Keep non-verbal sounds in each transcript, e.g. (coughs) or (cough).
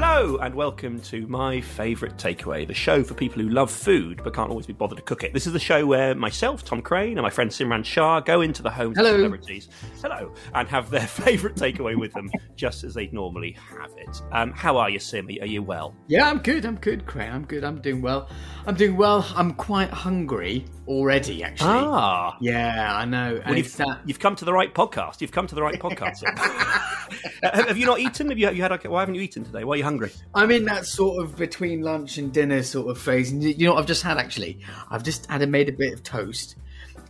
Hello, and welcome to my favourite takeaway, the show for people who love food but can't always be bothered to cook it. This is the show where myself, Tom Craig, and my friend Simran Shah go into the homes Hello. of celebrities, hello, and have their (laughs) favourite takeaway with them, just as they'd normally have it. Um, how are you, Simmy? Are you well? Yeah, I'm good. I'm good, Craig. I'm good. I'm doing well. I'm doing well. I'm quite hungry already, actually. Ah, Yeah, I know. And well, you've, that. you've come to the right podcast. You've come to the right (laughs) podcast. (laughs) Have, you not eaten? Have you, have you had? Why haven't you eaten today? Why are you hungry? I'm in that sort of between lunch and dinner sort of phase. And you know what I've just had actually? I've just had a, made a bit of toast,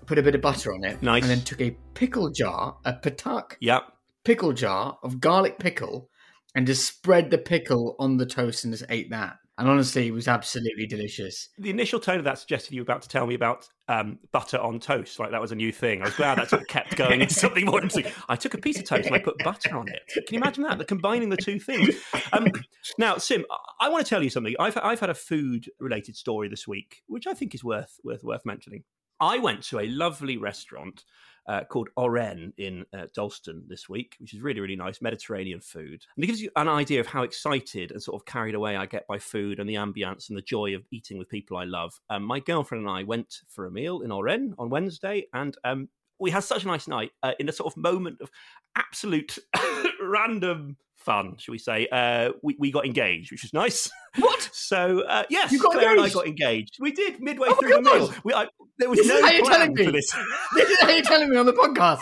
put a bit of butter on it, Nice. and then took a pickle jar, a patak Yep. pickle jar of garlic pickle, and just spread the pickle on the toast and just ate that. And honestly, it was absolutely delicious. The initial tone of that suggested you were about to tell me about um, butter on toast, like that was a new thing. I was glad that sort of kept (laughs) going into something more interesting. I took a piece of toast and I put butter on it. Can you imagine that? The combining the two things. Um, now, Sim, I- want to tell you something. I've I've had a food related story this week, which I think is worth worth worth mentioning. I went to a lovely restaurant uh, called Oren in uh, Dalston this week, which is really, really nice Mediterranean food. And it gives you an idea of how excited and sort of carried away I get by food and the ambience and the joy of eating with people I love. Um, my girlfriend and I went for a meal in Oren on Wednesday, and um, we had such a nice night uh, in a sort of moment of absolute (laughs) random fun, shall we say. Uh, we, we got engaged, which was nice. What? (laughs) So uh, yes, You got Claire and I got engaged. We did midway Oh, through the meal. We, I, there was This no is how you're plan telling me. for this. This is how you're telling me on the podcast.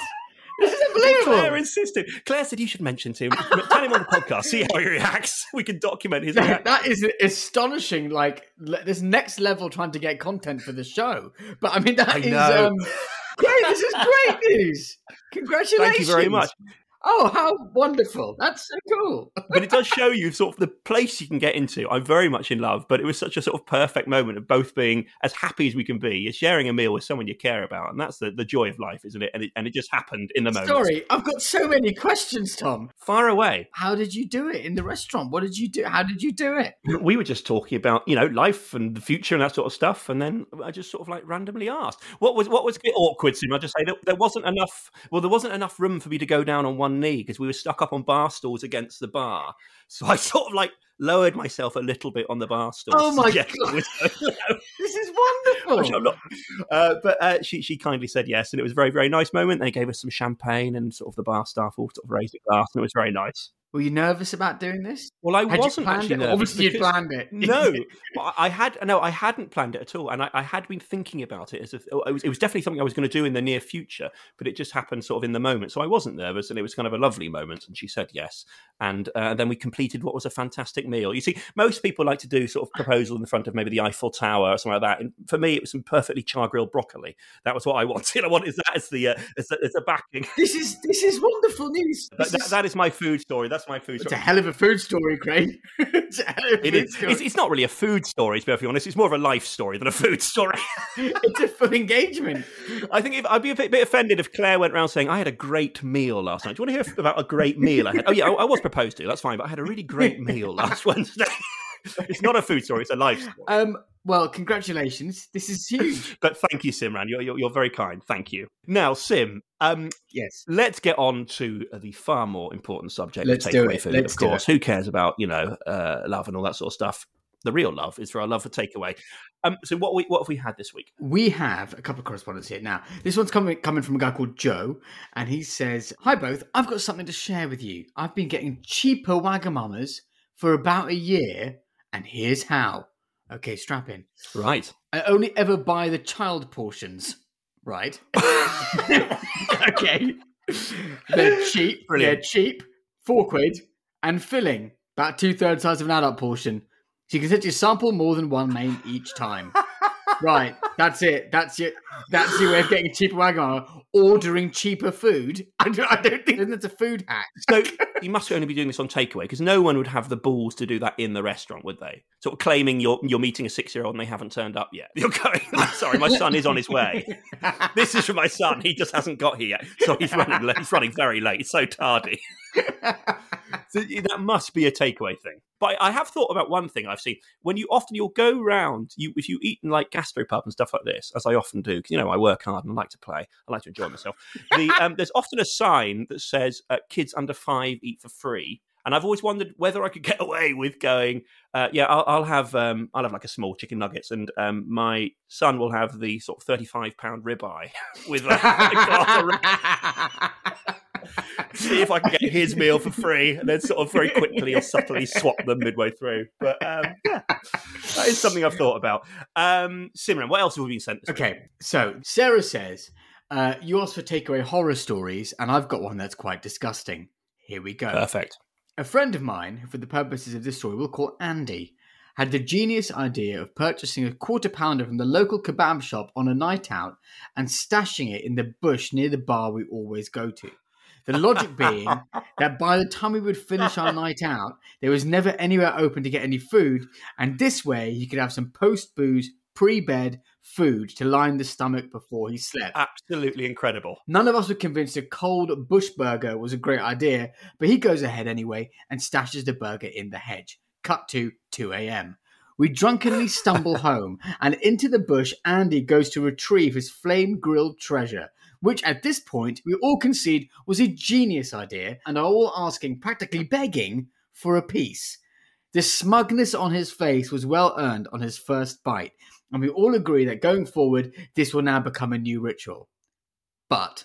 This is unbelievable. Claire insisted. Claire said you should mention to him. (laughs) Tell him on the podcast. See how he reacts. We can document his reaction. that is astonishing. Like this next level, trying to get content for the show. But I mean, that I is um, great. This is great news. Congratulations! Thank you very much. Oh, how wonderful! That's so cool. But it does show you sort of the place you can get into. I'm very much in love, but it was such a sort of perfect moment of both being as happy as we can be, sharing a meal with someone you care about, and that's the, the joy of life, isn't it? And it and it just happened in the moment. Sorry, I've got so many questions, Tom. far away. How did you do it in the restaurant? What did you do? How did you do it? we were just talking about you know life and the future and that sort of stuff and then i just sort of like randomly asked what was what was a bit awkward Sim? i just say that there wasn't enough well there wasn't enough room for me to go down on one knee because we were stuck up on bar stools against the bar so i (laughs) sort of like lowered myself a little bit on the bar stool Oh my God. (laughs) This is wonderful. I'm not- uh, but uh, she she kindly said yes and it was a very very nice moment they gave us some champagne and sort of the bar staff all sort of raised a glass and it was very nice Were you nervous about doing this? well i Had wasn't actually it? nervous Obviously, you planned it. no, (laughs) I had no, I hadn't planned it at all, and I, I had been thinking about it as if oh, it was, it was definitely something I was going to do in the near future, but it just happened sort of in the moment. So I wasn't nervous, and it was kind of a lovely moment. And she said yes, and uh, then we completed what was a fantastic meal. You see, most people like to do sort of proposal in the front of maybe the Eiffel Tower or something like that. And for me, it was some perfectly char grilled broccoli. That was what I (laughs) wanted. I wanted that as the uh, as, the, as backing. This is this is wonderful news. That, that, is- that is my food story. That's my food it's a hell of a food story, Craig. (laughs) it's a hell of a It food story. It's, it's not really a food story, to be perfectly honest. It's more of a life story than a food story. (laughs) it's a full engagement. I think if, I'd be a bit, bit offended if Claire went around saying, I had a great meal last night. Do you want to hear about a great meal I had? Oh, yeah, I, I was proposed to. That's fine. But I had a really great meal last (laughs) Wednesday. it's not a food story, it's a life story. Um, well, congratulations. This is huge. (laughs) But thank you, Simran. You're, you're, you're very kind. Thank you. Now, Sim, um, yes. let's get on to the far more important subject Let's of do takeaway it. food, Let's of course. Who cares about, you know, uh, love and all that sort of stuff? the real love is for our love for takeaway. Um, so what we what have we had this week? We have a couple of correspondents here now. This one's coming coming from a guy called Joe, and he says, "Hi both, I've got something to share with you. I've been getting cheaper Wagamamas for about a year, and here's how." Okay, strap in. Right. I only ever buy the child portions. Right. (laughs) okay. They're cheap. Brilliant. They're cheap. Four quid and filling about two thirds size of an adult portion. So you can essentially sample more than one main each time. right. That's it. That's it. That's your way of getting a cheaper Wagamama. Ordering cheaper food. I don't, I don't think that's a food hack. (laughs) So you must only be doing this on takeaway because no one would have the balls to do that in the restaurant, would they? Sort of claiming you're you're meeting a six year old and they haven't turned up yet. (laughs) You're going. Sorry, my son is on his way. (laughs) This is for my son. He just hasn't got here yet, so he's running. late. He's running very late. He's so tardy. So that must be a takeaway thing. But I have thought about one thing I've seen when you often you'll go round you if you eat in like gastropub and stuff like this, as I often do. 'cause, you know, I work hard and I like to play. I like to enjoy myself. The, um, there's often a sign that says uh, "Kids under five eat for free." And I've always wondered whether I could get (laughs) away with going, uh, yeah, I'll, I'll have, um, I'll have like a small chicken nuggets, and um, my son will have the sort of thirty-five pound ribeye (laughs) with like, (laughs) see if I can get his meal for free, and then sort of very quickly or subtly swap them midway through. But um, yeah, that is something I've thought about. Um, Simran, what else have we been sent? This week? Okay, so Sarah says, uh, you asked for takeaway horror stories, and I've got one that's quite disgusting. Here we go. perfect. A friend of mine, who for the purposes of this story we'll call Andy, had the genius idea of purchasing a quarter pounder from the local kebab shop on a night out and stashing it in the bush near the bar we always go to. The logic (laughs) being that by the time we would finish our night out, there was never anywhere open to get any food, and this way he could have some post booze, pre bed food to line the stomach before he slept. Absolutely incredible. None of us were convinced a cold bush burger was a great idea, but he goes ahead anyway and stashes the burger in the hedge. Cut to 2 a.m. We drunkenly stumble (laughs) home, and into the bush, Andy goes to retrieve his flame grilled treasure, which at this point we all concede was a genius idea and are all asking, practically begging, for a piece. The smugness on his face was well earned on his first bite, and we all agree that going forward, this will now become a new ritual. But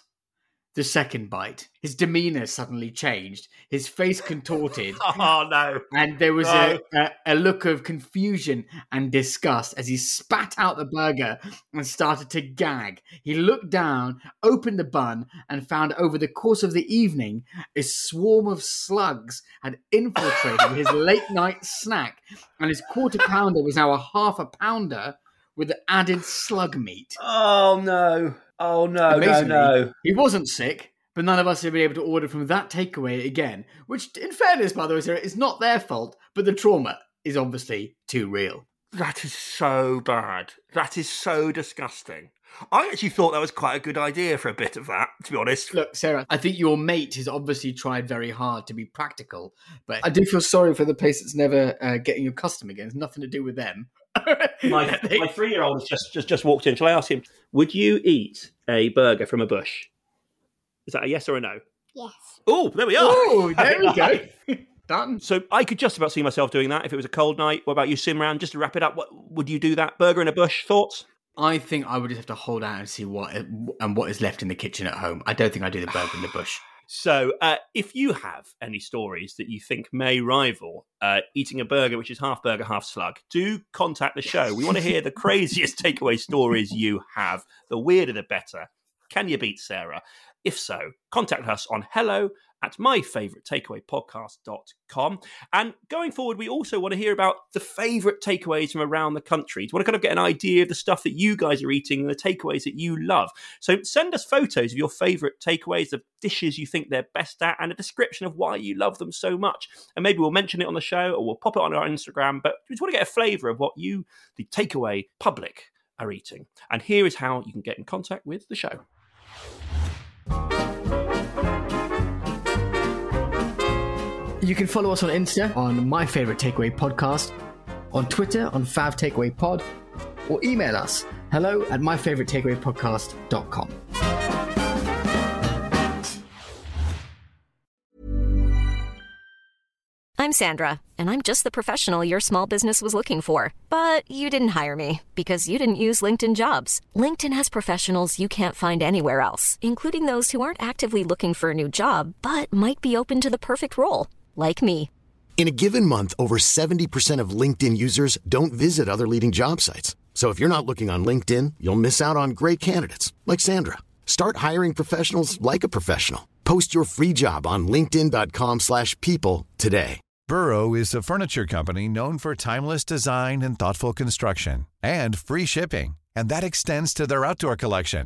the second bite, his demeanor suddenly changed, his face (laughs) contorted, (laughs) Oh no! and there was a, a, a look of confusion and disgust as he spat out the burger and started to gag. He looked down, opened the bun, and found over the course of the evening a swarm of slugs had infiltrated his (laughs) late night snack, and his quarter pounder was now a half a pounder with the added slug meat. Oh no! Oh no! No no! He wasn't sick, but none of us have been able to order from that takeaway again. Which, in fairness, by the way, Sarah, is not their fault, but the trauma is obviously too real. That is so bad. That is so disgusting. I actually thought that was quite a good idea for a bit of that, to be honest. Look, Sarah, I think your mate has obviously tried very hard to be practical, but I do feel sorry for the place that's never uh, getting your custom again. It's nothing to do with them. (laughs) My, (laughs) my three year old has just, just just walked in. Shall I ask him? Would you eat a burger from a bush? Is that a yes or a no? Yes. Oh, there we are. Oh, (laughs) there we go. Done. So I could just about see myself doing that if it was a cold night. What about you, Simran? Just to wrap it up, what, would you do that? Burger in a bush? Thoughts? I think I would just have to hold out and see what and what is left in the kitchen at home. I don't think I do the burger in the bush. So, uh, if you have any stories that you think may rival uh, eating a burger which is half burger, half slug, do contact the show. We want to hear the (laughs) craziest takeaway stories you have. The weirder, the better. Can you beat Sarah? If so, contact us on hello at myfavouriteTakeawayPodcast.com. And going forward, we also want to hear about the favourite takeaways from around the country. You want to kind of get an idea of the stuff that you guys are eating and the takeaways that you love? So send us photos of your favourite takeaways, the dishes you think they're best at, and a description of why you love them so much. And maybe we'll mention it on the show or we'll pop it on our Instagram. But we just want to get a flavour of what you, the takeaway public, are eating. And here is how you can get in contact with the show. You can follow us on Insta on My Favorite Takeaway Podcast, on Twitter on Fav Takeaway Pod, or email us hello at myfavoritetakeawaypodcast.com. I'm I'm Sandra, and I'm just the professional your small business was looking for. But you didn't hire me because you didn't use LinkedIn jobs. LinkedIn has professionals you can't find anywhere else, including those who aren't actively looking for a new job but might be open to the perfect role, like me. In a given month, over 70% of LinkedIn users don't visit other leading job sites. So if you're not looking on LinkedIn, you'll miss out on great candidates like Sandra. Start hiring professionals like a professional. Post your free job on linkedin.com/people slash people today. Burrow is a furniture company known for timeless design and thoughtful construction and free shipping, and that extends to their outdoor collection.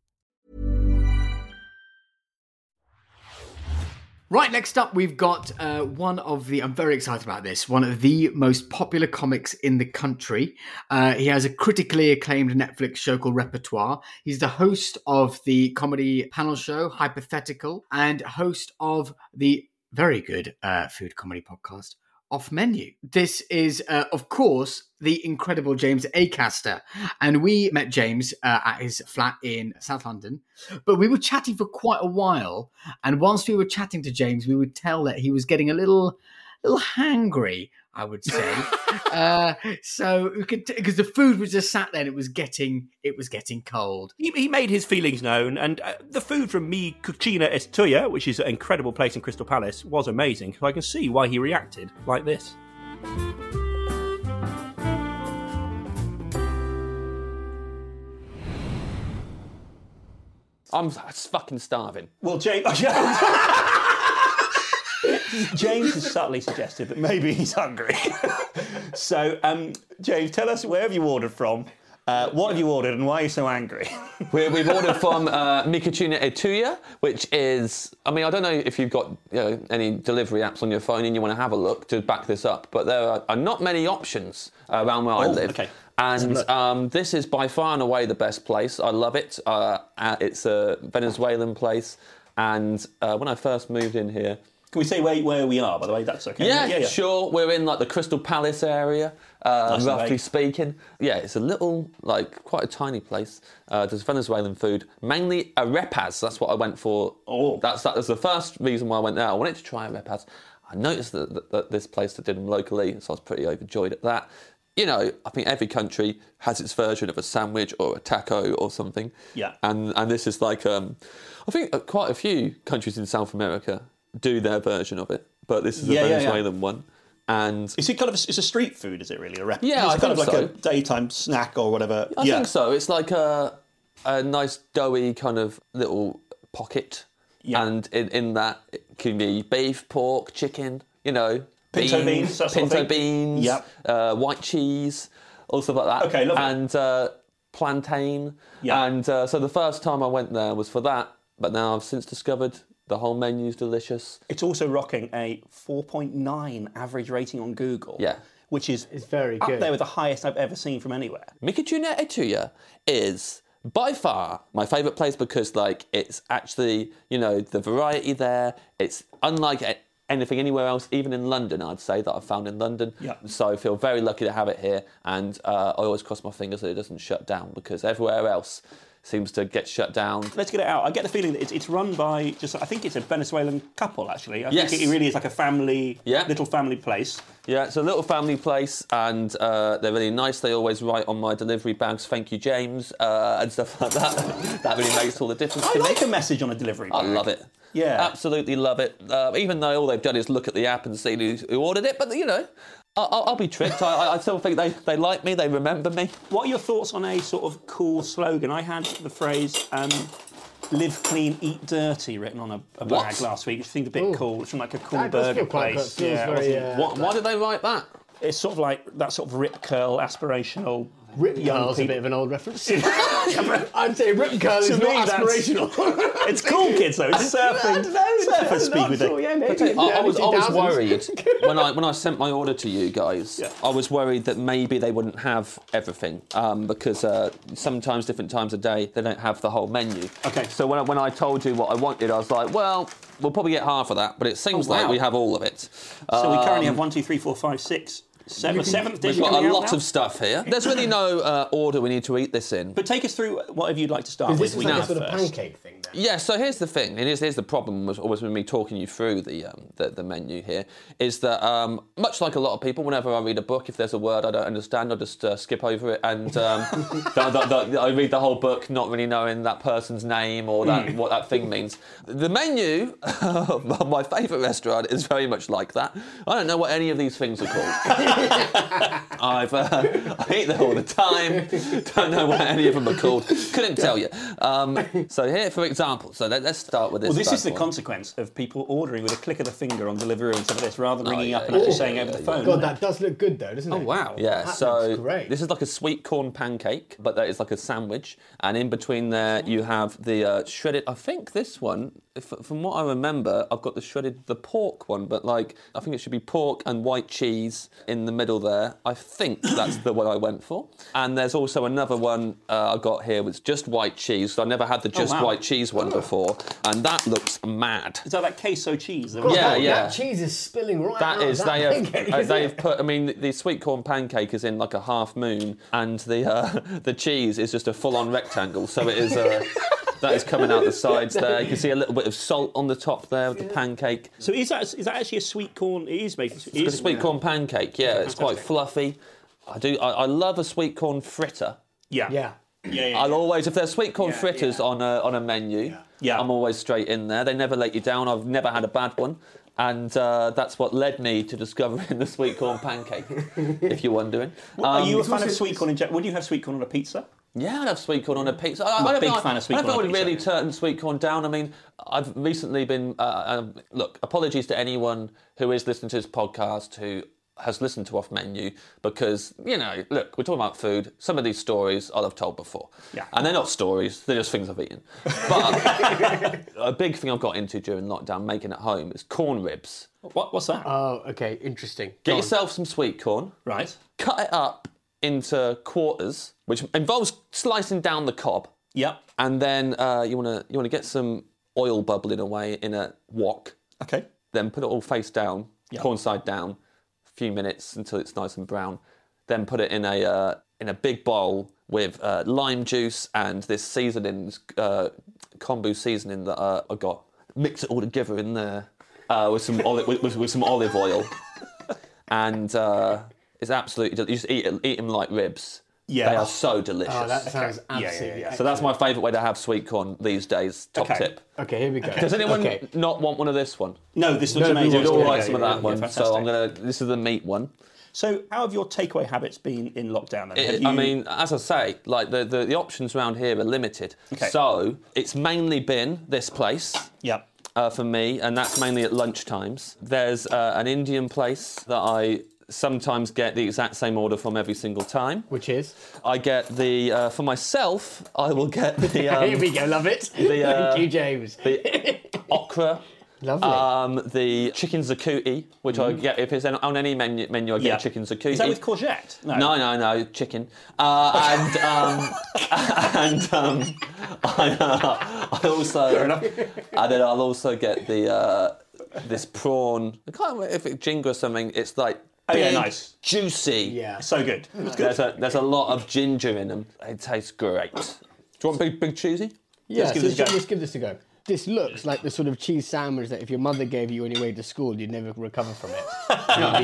Right, next up, we've got uh, one of the, I'm very excited about this, one of the most popular comics in the country. Uh, he has a critically acclaimed Netflix show called Repertoire. He's the host of the comedy panel show Hypothetical and host of the very good uh, food comedy podcast Off Menu. This is, uh, of course, the incredible James Acaster. And we met James uh, at his flat in South London. But we were chatting for quite a while. And whilst we were chatting to James, we would tell that he was getting a little, little hangry, I would (laughs) say. uh, so we could, because the food was just sat there and it was getting, it was getting cold. He, he made his feelings known, and uh, the food from Mi Cocina Es Tuya, which is an incredible place in Crystal Palace, was amazing. So I can see why he reacted like this. I'm fucking starving. Well, James. (laughs) (laughs) James has subtly suggested that maybe he's hungry. (laughs) so, um, James, tell us where have you ordered from? Uh, what have you ordered and why are you so angry? (laughs) we we've ordered from uh, Mi Cocina Es Tuya, which is, I mean, I don't know if you've got you know, any delivery apps on your phone and you want to have a look to back this up, but there are, are not many options around where I Oh, live. okay. And um, this is by far and away the best place. I love it. Uh, uh, it's a Venezuelan place. And uh, when I first moved in here, Can we say where, where we are, by the way? That's okay. Yeah, sure. We're in like the Crystal Palace area, uh, Nice roughly speaking. Yeah, it's a little, like, quite a tiny place. Uh, there's Venezuelan food, mainly arepas. That's what I went for. Oh. that's that was the first reason why I went there. I wanted to try arepas. I noticed that, that, that this place that did them locally, so I was pretty overjoyed at that. You know, I think every country has its version of a sandwich or a taco or something. Yeah. And and this is like, um, I think uh, quite a few countries in South America do their version of it, but this is a Yeah, yeah, yeah. Venezuelan one. And Is it kind of a, it's a street food? Is it really a rep? Yeah, it's I kind think of like a daytime snack or whatever. I yeah. think so. It's like a a nice doughy kind of little pocket, Yeah. and in, in that it can be beef, pork, chicken. You know, Pinto beans, that sort of pinto thing? beans, Yep. uh, white cheese, all stuff like that. Okay, lovely. And uh, plantain. Yeah. And uh, so the first time I went there was for that, but now I've since discovered the whole menu's delicious. It's also rocking a 4.9 average rating on Google. Yeah. Which is It's very up good. there with the highest I've ever seen from anywhere. Mi Cocina Es Tuya is by far my favourite place because like it's actually you know the variety there. It's unlike anything anywhere else, even in London. I'd say that I've found in London. Yeah. So I feel very lucky to have it here, and uh, I always cross my fingers that it doesn't shut down because everywhere else seems to get shut down. Let's get it out. I get the feeling that it's, it's run by just, I think it's a Venezuelan couple actually. I Yes. think it really is like a family, Yeah. little family place. Yeah, it's a little family place, and uh, they're really nice. They always write on my delivery bags, "Thank you, James," uh, and stuff (laughs) like that. that really makes all the difference I to me. like a message on a delivery I love it. Yeah. absolutely love it. Uh, even though all they've done is look at the app and see who, who ordered it, but you know, I'll, I'll be tricked. I, I- I still think they, they like me. They remember me. What are your thoughts on a sort of cool slogan? I had the phrase um, "Live clean, eat dirty" written on a, a What? bag last week, which I think a bit cool. It's from like a cool That burger place. yeah, very, uh, What, why did they write that? It's sort of like that sort of rip curl, aspirational Rip young curl's a bit of an old reference. (laughs) I'd say rip curl is To not me, that's- aspirational. (laughs) It's cool, kids, though. It's (laughs) surfing, surfer speed with it. Yeah, maybe in I, I was, I was worried when I when I sent my order to you guys. Yeah. I was worried that maybe they wouldn't have everything um, because uh, sometimes different times of day they don't have the whole menu. Okay. So when I, when I told you what I wanted, I was like, well, we'll probably get half of that, but it seems Oh, wow. like we have all of it. So we currently Um, have one, two, three, four, five, six, seven, seventh dish We've got a lot now. of stuff here. There's really no uh, order we need to eat this in. But take us through whatever you'd like to start Is with. this We like a have sort of pancake thing then? Yeah, so here's the thing, and here's, here's the problem was always with me talking you through the, um, the the menu here, is that um, much like a lot of people, whenever I read a book, if there's a word I don't understand, I just uh, skip over it, and um, (laughs) the, the, the, I read the whole book not really knowing that person's name or that what that thing means. The menu (laughs) of my favourite restaurant is very much like that. I don't know what any of these things are called. (laughs) (laughs) I've uh, I eat there all the time. Don't know what any of them are called. Couldn't tell you. Um, so here, for example, so let, us start with this. Well, this is the boy. consequence of people ordering with a click of the finger on delivery and some of this, rather than Oh, ringing yeah, up and yeah, actually yeah, saying yeah, over the phone. God, that does look good though, doesn't it? Oh, wow. Yeah, That so looks great. this is like a sweet corn pancake, but that is like a sandwich, and in between there you have the uh, shredded. I think this one, if, from what I remember, I've got the shredded the pork one, but like I think it should be pork and white cheese in the middle there. I think (coughs) that's the one I went for. And there's also another one uh, I got here with just white cheese. So I never had the just Oh, wow. white cheese one before, and that looks mad. Is that that queso cheese? that we- Yeah, that, yeah. That cheese is spilling right That out is, of that they have, uh, isn't they it? have put. I mean, the sweet corn pancake is in like a half moon, and the uh, (laughs) the cheese is just a full on rectangle. So it is. Uh, (laughs) that is coming out the sides there. You can see a little bit of salt on the top there with the pancake. So is that is that actually a sweet corn? It is made. It It's a sweet corn pancake. Yeah, it's quite fluffy. I do. I, I love a sweet corn fritter. Yeah. Yeah. Yeah. yeah, I'll yeah. always, if there's sweet corn Yeah, fritters yeah. on a on a menu, Yeah. I'm always straight in there. They never let you down. I've never had a bad one, and uh, that's what led me to discovering (laughs) the sweet corn pancake. if you're wondering, Are Um, you a fan of sweet corn in general? Would you have sweet corn on a pizza? Yeah, I'd have sweet corn on a pizza. I, I'm a I don't big think I- fan of sweet I corn I on would really pizza. turn sweet corn down. I mean, I've recently been. Uh, um, look, apologies to anyone who is listening to this podcast who has listened to off menu because you know, look, we're talking about food. Some of these stories I'll have told before, Yeah. and they're not stories; they're just things I've eaten. But (laughs) a big thing I've got into during lockdown making at home is corn ribs. What, what's that? Oh, okay, interesting. Get Go on. yourself some sweet corn right. cut it up into quarters, which involves slicing down the cob, Yep. and then uh, you want to you want to get some oil bubbling away in a wok. Okay. Then put it all face down, Yeah. corn side down, a few minutes until it's nice and brown. Then put it in a uh, in a big bowl with uh, lime juice and this seasoning, uh, kombu seasoning that uh, I got. Mix it all together in there uh, with some olive with, with, with some olive oil, (laughs) and uh, it's absolutely del- you just eat eat them like ribs. Yeah. they are so delicious. Oh, that sounds yeah, yeah, absolutely. yeah. so that's my favourite way to have sweet corn these days. Top Okay. tip. Okay, here we go. Does anyone Okay. not want one of this one? No, this looks No, amazing. we We'd all Yeah, like yeah, some of yeah, that yeah, one. fantastic. so I'm gonna. This is the meat one. So, how have your takeaway habits been in lockdown? Then? It- Have I you- mean, as I say, like the, the, the options around here are limited. Okay. So it's mainly been this place yeah. uh, for me, and that's mainly at lunch times. There's uh, an Indian place that I sometimes get the exact same order from every single time. Which is? I get the uh, for myself. I will get the (laughs) here um, we go, love it. the, uh, Thank you, James. the (laughs) okra. Lovely. Um, the chicken xacuti, which I get if it's on any menu, menu I get Yeah. chicken xacuti. Is that with courgette? No, no, no, no chicken. Uh, and um, (laughs) and um, I, uh, I also and then I'll also get the uh, this prawn. I can't remember if it's jinga or something. It's like Oh, yeah, nice. juicy. yeah. So good. There's a there's a lot of ginger in them. It tastes great. Do you want big big cheesy? Yeah, Let's give so this a go. let's give this a go. This looks like the sort of cheese sandwich that if your mother gave you on your way to school, you'd never recover from it.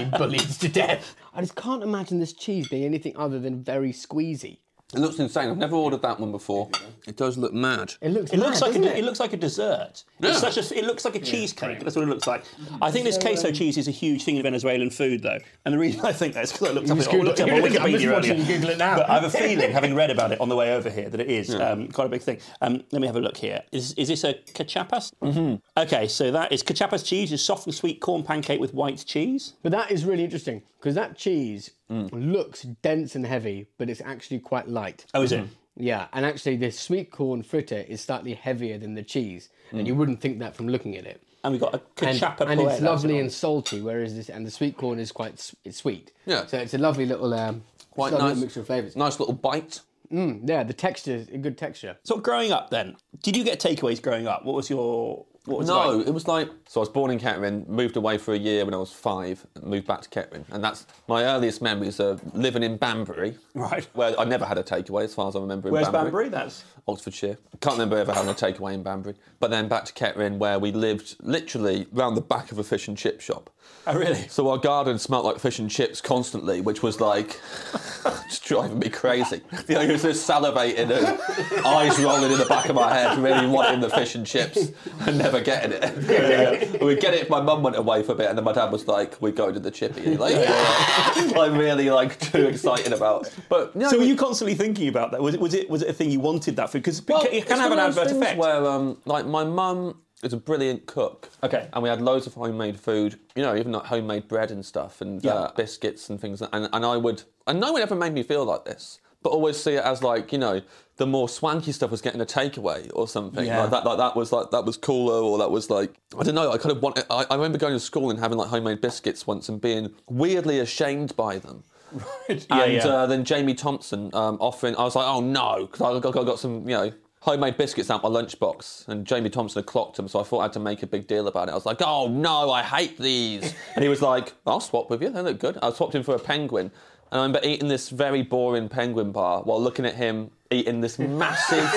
You'd be (laughs) bullied to death. I just can't imagine this cheese being anything other than very squeezy. It looks insane. I've never ordered that one before. It does look mad. It looks. It looks mad, like a, doesn't it looks like a dessert. It's such a, it looks like a cheesecake. That's what it looks like. I think this queso cheese is a huge thing in Venezuelan food, though. And the reason I think that is because I looked up, just it, I Googled looked up it. on I'm just Wikipedia watching earlier. you Google it now. But I have a (laughs) feeling, having read about it on the way over here, that it is um, quite a big thing. Um, let me have a look here. Is, is this a cachapas? Mm-hmm. Okay, so that is cachapas cheese, is soft and sweet corn pancake with white cheese. But that is really interesting. Because that cheese Mm. looks dense and heavy, but it's actually quite light. Oh, is it? Yeah, and actually the sweet corn fritter is slightly heavier than the cheese, and you wouldn't think that from looking at it. And we got a And, cachapa and it's lovely and salty, whereas this and the sweet corn is quite it's sweet. Yeah. So it's a lovely little um, Quite lovely nice. mixture of flavors. Nice little bite. Yeah, the texture is a good texture. So growing up, then, did you get takeaways growing up? What was your what was it No, like? it was like so. I was born in Kettering, moved away for a year when I was five, and moved back to Kettering, and that's my earliest memories of living in Banbury, Right. where I never had a takeaway as far as I remember. In Where's Banbury? Banbury? That's Oxfordshire. Can't remember ever having a takeaway in Banbury. But then back to Kettering, where we lived literally round the back of a fish and chip shop. Oh really? So our garden smelt like fish and chips constantly, which was like (laughs) just driving me crazy. You know, I was just salivating and eyes rolling in the back of my head, really wanting the fish and chips and never getting it. (laughs) (laughs) We'd get it if my mum went away for a bit, and then my dad was like, "We go to the chippy." Like, I'm really like too excited about. It. But you know, So were you constantly thinking about that? Was it was it was it a thing you wanted that food? Because Well, it can have an one of those adverse effect. Where, um, like, my mum is a brilliant cook. Okay. And we had loads of homemade food, you know, even like homemade bread and stuff, and Yeah. uh, biscuits and things. And, and I would, and no one ever made me feel like this, but always see it as like, you know, the more swanky stuff was getting a takeaway or something. Yeah. Like that, like that was like that was cooler, or that was like I don't know. I kind of wanted. I, I remember going to school and having like homemade biscuits once and being weirdly ashamed by them. (laughs) yeah, and yeah. Uh, then Jamie Thompson um, offering, I was like, oh no, because I got, I got some, you know, homemade biscuits out my lunchbox, and Jamie Thompson had clocked them, so I thought I had to make a big deal about it. I was like, oh no, I hate these, (laughs) and he was like, I'll swap with you, they look good. I swapped him for a penguin, and I remember eating this very boring penguin bar while looking at him eating this (laughs) massive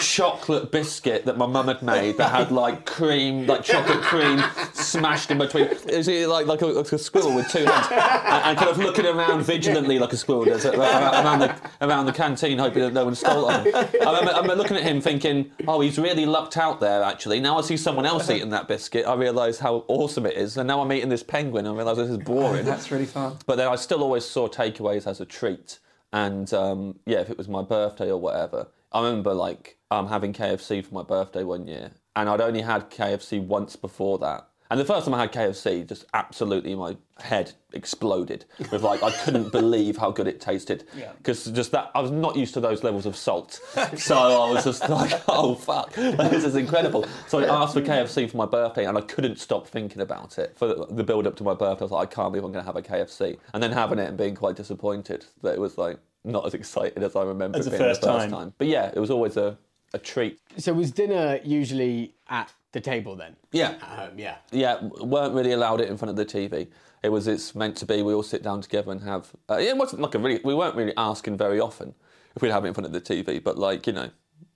chocolate biscuit that my mum had made that had like cream, like chocolate cream smashed in between. It like like a, like a squirrel with two heads and, and kind of looking around vigilantly like a squirrel does around, around the around the canteen, hoping that no one stole it. I remember, I remember looking at him thinking, oh, he's really lucked out there. Actually, now I see someone else eating that biscuit, I realise how awesome it is, and now I'm eating this penguin. I realise this is boring. That's really fun. But then I still always saw takeaways as a treat. And um, yeah, if it was my birthday or whatever, I remember like um, having KFC for my birthday one year, and I'd only had KFC once before that. And the first time I had KFC, just absolutely my head exploded with like I couldn't (laughs) believe how good it tasted. Yeah. Because just that I was not used to those levels of salt, so I was just like, (laughs) oh fuck, this is incredible. So I asked for KFC for my birthday, and I couldn't stop thinking about it for the, the build up to my birthday. I was like, I can't believe I'm going to have a KFC, and then having it and being quite disappointed that it was like not as excited as I remember As it the being first the first time. time. But yeah, it was always a, a treat. So was dinner usually at the table then? Yeah. At home, yeah. Yeah, weren't really allowed it in front of the TV. It was it's meant to be. We all sit down together and have. Uh, it wasn't like a really. We weren't really asking very often if we'd have it in front of the TV, but like you know,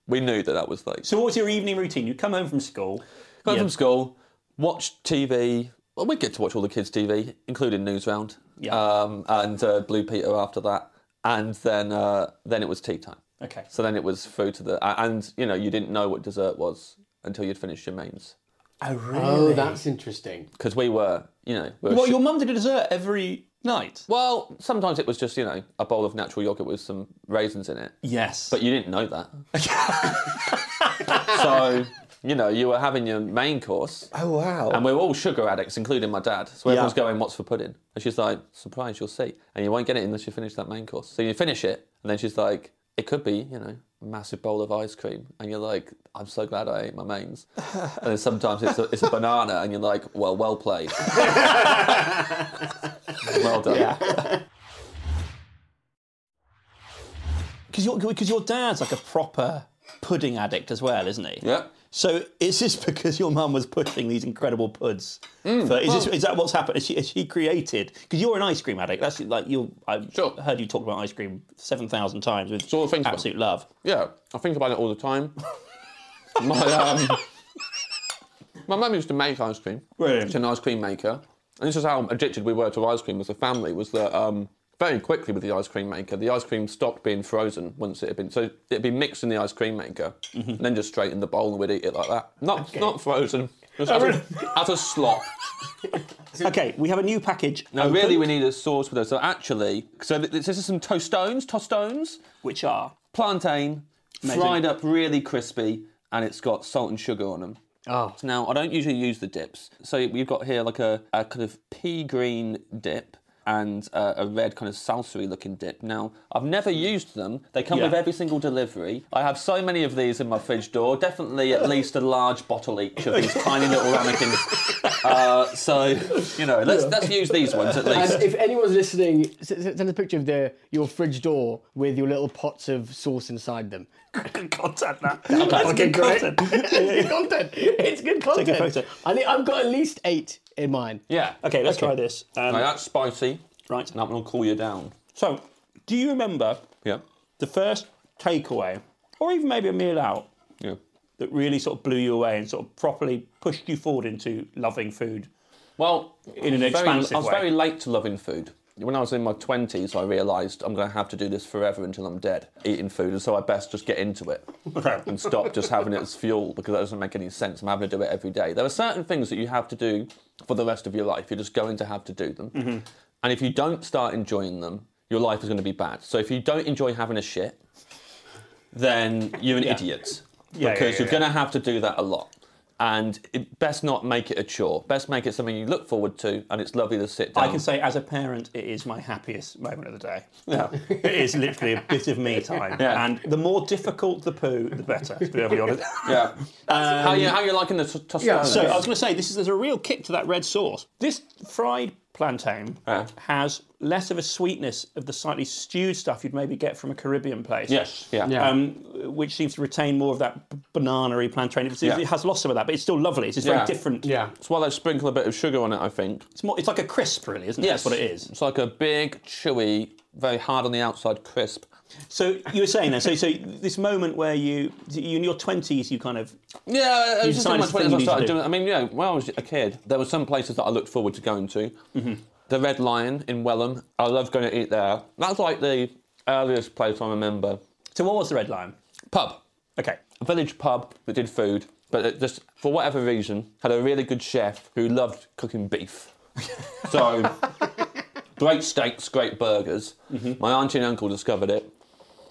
we knew that that was like. So what was your evening routine? You'd come home from school. Come yeah. from school, watch TV. Well, we'd get to watch all the kids' TV, including Newsround, Yeah. um, and uh, Blue Peter after that, and then uh, then it was tea time. Okay. So then it was food to the and you know you didn't know what dessert was until you'd finished your mains Oh, oh really? Oh, that's interesting. because we were you know we were Well, sh- your mum did a dessert every night. Well, sometimes it was just, you know, a bowl of natural yogurt with some raisins in it. Yes. But you didn't know that. (laughs) so, you know, you were having your main course. oh wow. And we were all sugar addicts, including my dad. So everyone's Yeah. going, What's for pudding? And she's like, Surprise, you'll see. And you won't get it unless you finish that main course. So you finish it, and then she's like, It could be, you know, a massive bowl of ice cream. And you're like, I'm so glad I ate my mains. (laughs) and then sometimes it's a, it's a banana, and you're like, Well, well played. (laughs) well done. Because (laughs) your, because your dad's like a proper pudding addict as well, isn't he? Yeah. So is this (laughs) because your mum was pushing these incredible puds? Mm, for, is, this, is that what's happened? Is she, is she created? Because you're an ice cream addict. That's like you. I've Sure. heard you talk about ice cream seven thousand times with all the things about- absolute love. Yeah, I think about it all the time. (laughs) my um, my mum used to make ice cream. Really? She's an ice cream maker, and this is how addicted we were to ice cream as a family. Was that um, very quickly with the ice cream maker, the ice cream stopped being frozen once it had been so it'd be mixed in the ice cream maker, and then just straight in the bowl, and we'd eat it like that. Not not frozen, oh, just as, a, as a slop. (laughs) Okay, we have a new package. Now, opened, really, we need a sauce for those. So actually, so th- this is some tostones, tostones. which are plantain, Amazing. fried up really crispy, and it's got salt and sugar on them. Oh. So now, I don't usually use the dips. So we've got here like a, a kind of pea green dip, and uh, a red kind of salsa looking dip. Now, I've never used them. They come Yeah. with every single delivery. I have so many of these in my fridge door, definitely at (laughs) least a large bottle each of these tiny little ramekins. (laughs) Uh, so, you know, let's, let's use these ones at least. And if anyone's listening, send a picture of the your fridge door with your little pots of sauce inside them. (laughs) Good content, that. That's That's good great. content. (laughs) it's good content. It's good content. photo. I think I've got at least eight in mine. yeah. Okay, let's try this. Um, Now, that's spicy. right. And I'm going to cool you down. So, do you remember Yeah. the first takeaway, or even maybe a meal out, Yeah. that really sort of blew you away and sort of properly pushed you forward into loving food? Well, In an I was very- expansive I was way. very late to loving food. When I was in my 20s, I realised I'm going to have to do this forever until I'm dead, eating food, and so I best just get into it and stop just having it as fuel because that doesn't make any sense. I'm having to do it every day. There are certain things that you have to do for the rest of your life. You're just going to have to do them. Mm-hmm. And if you don't start enjoying them, your life is going to be bad. So if you don't enjoy having a shit, then you're an idiot Yeah, because yeah, yeah, you're yeah. going to have to do that a lot. And it, best not make it a chore. Best make it something you look forward to, and it's lovely to sit down. I can say, as a parent, it is my happiest moment of the day. (laughs) Yeah. it is literally a bit of me time. Yeah. And the more difficult the poo, the better, to be perfectly honest. (laughs) Yeah. how you um, how you liking the t- tostada? So I was going to say, this is there's a real kick to that red sauce. This fried plantain Yeah. has less of a sweetness of the slightly stewed stuff you'd maybe get from a Caribbean place. yes, yeah, Yeah. Um, which seems to retain more of that b- banana-y plantain. It's, Yeah. It has lots of that, but it's still lovely. It's just Yeah. very different. Yeah. It's why they sprinkle a bit of sugar on it. I think. It's more. It's like a crisp, really, isn't it? That's what it is. It's like a big, chewy, very hard on the outside crisp. So you were saying then. So so this moment where you, you in your twenties, you kind of Yeah, it was just in my it's the thing twenties. I started to doing. I mean, you know, when I was a kid, there were some places that I looked forward to going to. Mm-hmm. The Red Lion in Welham. I loved going to eat there. That's like the earliest place I remember. So what was the red Lion? Pub. Okay. a village pub that did food, but it just for whatever reason had a really good chef who loved cooking beef. (laughs) So great steaks, great burgers. Mm-hmm. My auntie and uncle discovered it,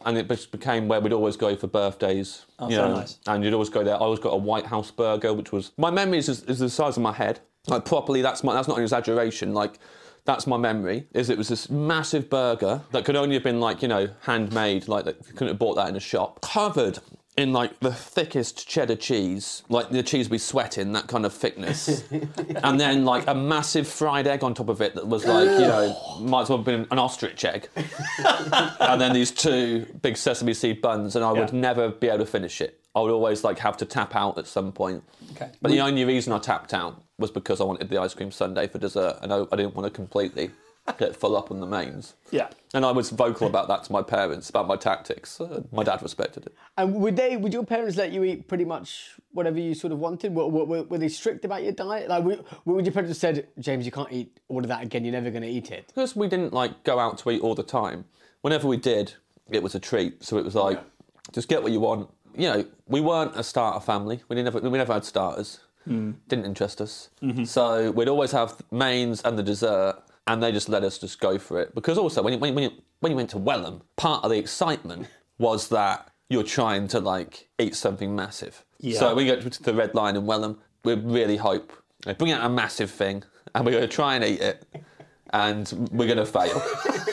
and it just became where we'd always go for birthdays. Oh, you so know, nice. And you'd always go there. I always got a White House burger, which was my memory is, is the size of my head. Like properly, that's my that's not an exaggeration. Like. That's my memory. Is it was this massive burger that could only have been like you know handmade, like you couldn't have bought that in a shop, covered in like the thickest cheddar cheese, like the cheese we sweat in, that kind of thickness, (laughs) and then like a massive fried egg on top of it that was like you know (gasps) might as well have been an ostrich egg, (laughs) and then these two big sesame seed buns, and I would Yeah. never be able to finish it. I would always like have to tap out at some point. Okay. But the only reason I tapped out was because I wanted the ice cream sundae for dessert, and I, I didn't want to completely get full up on the mains. Yeah. And I was vocal about that to my parents about my tactics. Uh, my dad respected it. And would they? Would your parents let you eat pretty much whatever you sort of wanted? Were, were, were they strict about your diet? Like, would, would your parents have said, "James, you can't eat all of that again. You're never going to eat it." Because we didn't like go out to eat all the time. Whenever we did, it was a treat. So it was like, just get what you want. You know, we weren't a starter family. We never we never had starters. Didn't interest us. So we'd always have mains and the dessert, and they just let us just go for it. Because also, when you, when you, when you, went to Welham, part of the excitement (laughs) was that you're trying to like eat something massive. Yeah. So we go to the Red Lion in Welham. We really hope they bring out a massive thing, and we're going to try and eat it, and we're going to fail.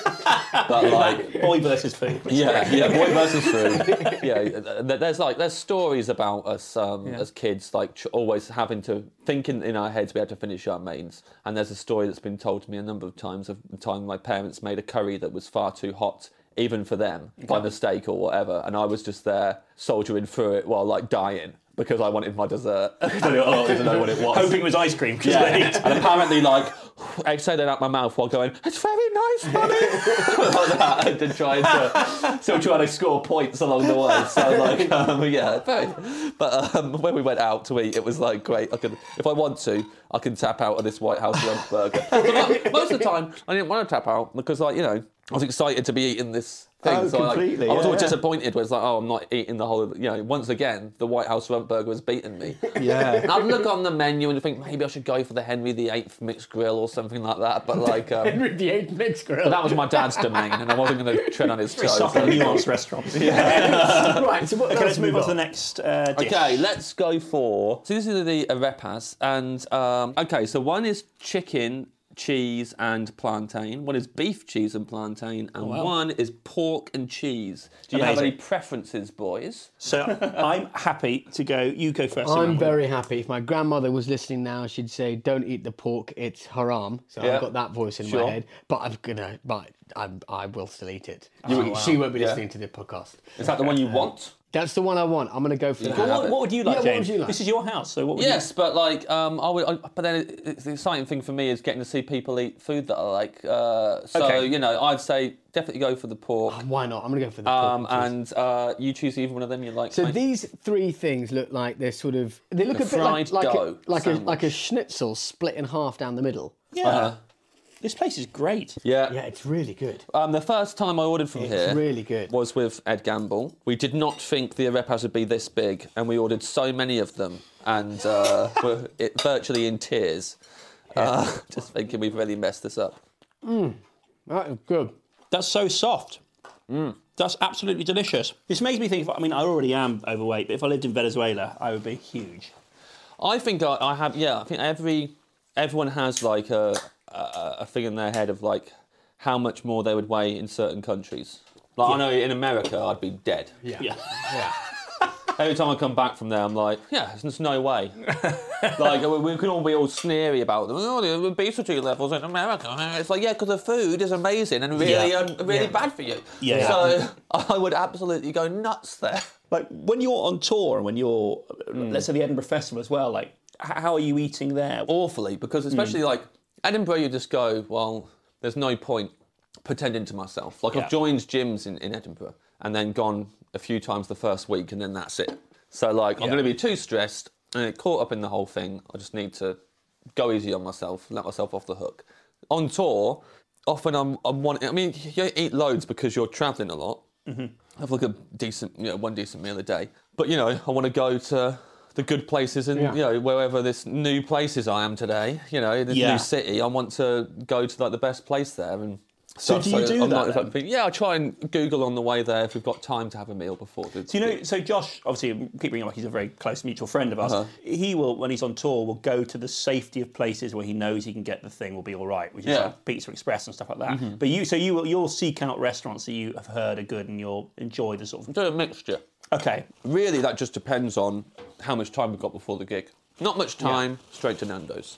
(laughs) (laughs) but like, Boy versus food. (laughs) yeah, yeah, boy versus food. (laughs) Yeah, there's like there's stories about us um, Yeah. as kids, like always having to think in, in our heads we had to finish our mains. And there's a story that's been told to me a number of times of the time my parents made a curry that was far too hot. Even for them, by mistake or whatever, and I was just there soldiering through it while like dying because I wanted my dessert. (laughs) (laughs) I didn't know what it was. Hoping it was ice cream. Yeah, and apparently, like, exhaled it out my mouth while going, "It's very nice, mummy," (laughs) like that, and then trying to still trying to score points along the way. So, like, um, yeah, very. But um, when we went out to eat, it was like great. I could, if I want to, I can tap out of this White House lunch burger. But like, most of the time, I didn't want to tap out because, like, you know, I was excited to be eating this. Thing. Oh, so, like, completely, I was yeah, always yeah. disappointed when it's like, oh, I'm not eating the whole. You know, once again, the White House rump burger has beaten me. (laughs) Yeah. And I'd look on the menu and think maybe I should go for the Henry VIII mixed grill or something like that. But like, um, Henry VIII mixed grill. that was my dad's domain, and I wasn't going (laughs) to tread on his toes. Soft and (laughs) nuanced restaurants. right. So what Okay, let's have we move on to the next uh, dish. Okay, let's go for. So this is the arepas, and um, okay, so one is chicken cheese and plantain. One is beef, cheese, and plantain, and oh, wow. one is pork and cheese. Do you have any preferences, boys? So (laughs) I'm happy to go. You go first. I'm very happy. If my grandmother was listening now, she'd say, "Don't eat the pork; it's haram." So Yeah. I've got that voice in Sure. my head. But I'm gonna, but I'm, I will still eat it. Oh, she, she won't be Yeah. listening to the podcast. Is that the one you uh, want? That's the one I want. I'm gonna go for that. But what, what would you like, Yeah, what James? would you like? This is your house, so what would Yes, but like, um, I would. I, but then it's the exciting thing for me is getting to see people eat food that I like. Uh, so Okay. you know, I'd say definitely go for the pork. Why not? I'm gonna go for the pork Um, and and uh, you choose either one of them you like. So mate. these three things look like they're sort of they look A a bit like fried like a, dough like a like a schnitzel split in half down the middle. Yeah. Uh-huh. This place is great. yeah. Yeah, it's really good. Um, the first time I ordered from It's here really good. was with Ed Gamble. We did not think the arepas would be this big, and we ordered so many of them, and uh, (laughs) were it, virtually in tears, uh, (laughs) just thinking we've really messed this up. That is good. That's so soft. Mm. That's absolutely delicious. This makes me think. If, I mean, I already am overweight, but if I lived in Venezuela, I would be huge. I think I, I have. Yeah, I think every everyone has like a, a a thing in their head of like how much more they would weigh in certain countries. Like I know in America, I'd be dead. Yeah. Yeah. yeah. (laughs) Every time I come back from there, I'm like, yeah, there's no way. (laughs) like we, we can all be all sneery about them. Oh, the obesity levels in America. It's like, yeah, because the food is amazing and really, Yeah. um, really Yeah. bad for you. Yeah. So I would absolutely go nuts there. Like when you're on tour and when you're, Mm. let's say the Edinburgh Festival as well. Like, h- how are you eating there? awfully because especially like Edinburgh, you just go, well, there's no point pretending to myself. Like Yeah. I've joined gyms in, in Edinburgh and then gone a few times the first week and then that's it. So like I'm Yeah. going to be too stressed and get caught up in the whole thing. I just need to go easy on myself, let myself off the hook. On tour, often I'm, I'm wanting. I mean, you eat loads because you're travelling a lot. Mm-hmm. Have like a decent, you know, one decent meal a day. But you know, I want to go to the good places and Yeah. you know wherever this new places I am today. You know, this Yeah. new city. I want to go to like the best place there and. So do you do I'm not that then? exactly- yeah, I try and Google on the way there if we've got time to have a meal before. The, So you know, so Josh, obviously, we keep bringing up. He's a very close mutual friend of ours. Uh-huh. He will, when he's on tour, will go to the safety of places where he knows he can get the thing will be all right, which is Yeah. Mm-hmm. like Pizza Express and stuff like that. But you, so you will, you'll seek out restaurants that you have heard are good and you'll enjoy the sort of. do a mixture. Okay, Really, that just depends on how much time we've got before the gig. Not much time, straight to Nando's.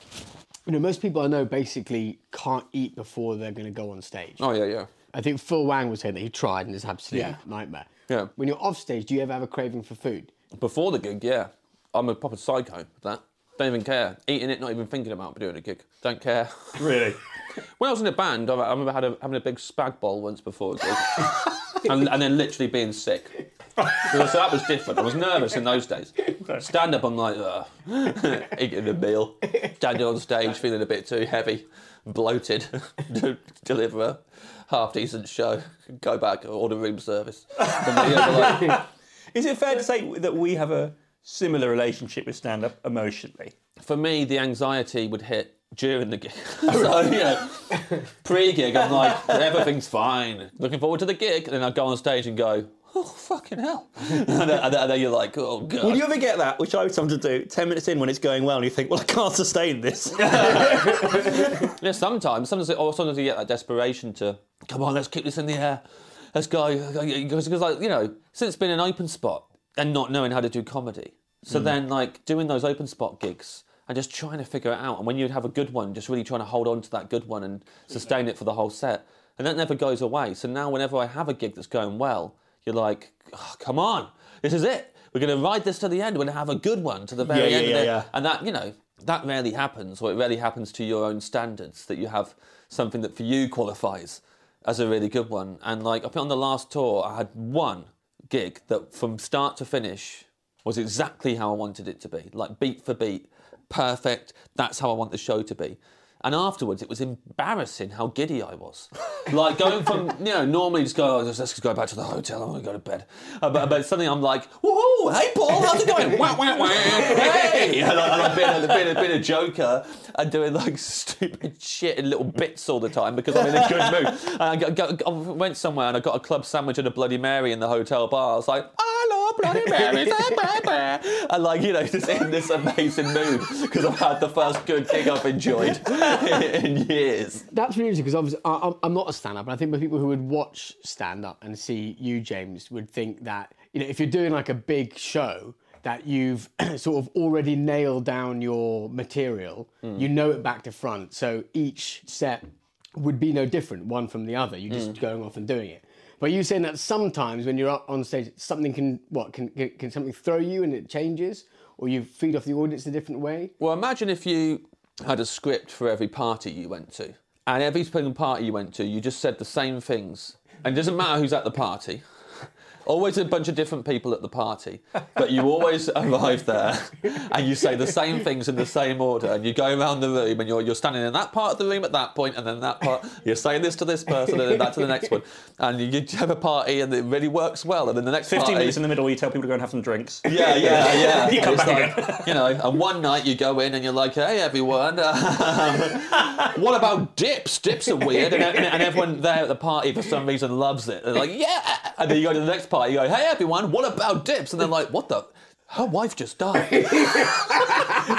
You know, most people I know basically can't eat before they're going to go on stage. Oh yeah, yeah. I think Phil Wang was saying that he tried and it's absolute Yeah. nightmare. Yeah. When you're off stage, do you ever have a craving for food? Before the gig, yeah. I'm a proper psycho with that. Don't even care. Eating it, not even thinking about doing a gig. Don't care. really. (laughs) When I was in a band, I I remember had a, having a big spag bowl once before a gig, (laughs) and, and then literally being sick. So that was different. I was nervous in those days. Stand up, I'm like, Ugh. (laughs) eating a meal. Standing on stage, feeling a bit too heavy, bloated. (laughs) Deliver a half decent show. Go back, order room service. And then, yeah, they're like, (laughs) Is it fair to say that we have a similar relationship with stand up emotionally? for me, the anxiety would hit during the gig. Oh, so, you know, pre-gig, I'm like, everything's fine. Looking forward to the gig. And then I go on stage and go, oh, fucking hell. (laughs) and, then, and then- and then you're like, oh, God. Would you ever get that, which I would sometimes do, 10 minutes in when it's going well and you think, well, I can't sustain this? (laughs) Yeah, sometimes. Sometimes, or sometimes you get that desperation to, come on, let's keep this in the air. Let's go. Because, like, you know, since being an open spot and not knowing how to do comedy. So hmm. then, like, doing those open spot gigs and just trying to figure it out. And when you'd have a good one, just really trying to hold on to that good one and sustain it for the whole set. And that never goes away. So now, whenever I have a gig that's going well, you're like, oh, come on, this is it. We're going to ride this to the end. We're going to have a good one to the very Yeah, end yeah, of it. yeah, yeah. And that, you know, that rarely happens, or it rarely happens to your own standards, that you have something that for you qualifies as a really good one. And like, I think on the last tour, I had one gig that from start to finish was exactly how I wanted it to be, like beat for beat, perfect. That's how I want the show to be. And afterwards, it was embarrassing how giddy I was. Like going from, (laughs) you know, normally just go, oh, let's just go back to the hotel, I want to go to bed. Uh, but, but suddenly I'm like, woohoo, hey Paul, how's it going? wah, wah, wah, hey! (laughs) And, I, and I've been, a- been, a- been a joker and doing like stupid shit in little bits all the time because I'm in a good mood. And I, got, I went somewhere and I got a club sandwich and a Bloody Mary in the hotel bar. I was like, love Bloody Marys, bah, bah." and like you know, just in this amazing mood because I've had the first good gig I've enjoyed (laughs) in years. That's really interesting because obviously I- I'm- I'm not a stand-up, and I think the people who would watch stand-up and see you, James, would think that you know if you're doing like a big show that you've (clears throat) sort of already nailed down your material, hmm. you know it back to front, so each set would be no different one from the other. You're just hmm. going off and doing it. But you're saying that sometimes when you're up on stage, something can what can can, can something throw you and it changes, or you feed off the audience a different way. Well, imagine if you had a script for every party you went to, and every single party you went to, you just said the same things, and it doesn't matter who's at the party. Always a bunch of different people at the party, but you always (laughs) arrive there and you say the same things in the same order, and you go around the room and you're, you're standing in that part of the room at that point, and then that part, you're saying this to this person, and then that to the next one, and you, you have a party and it really works well, and then the next 15 party, minutes in the middle you tell people to go and have some drinks. yeah, yeah, yeah. (laughs) You come It's back like, You know, and one night you go in and you're like, hey, everyone, (laughs) um, what about dips? Dips are weird. And, and, and everyone there at the party, for some reason, loves it. They're like, yeah. And then you go to the next party, you go, hey, everyone, what about dips? And they're like, what the? Her wife just died. (laughs)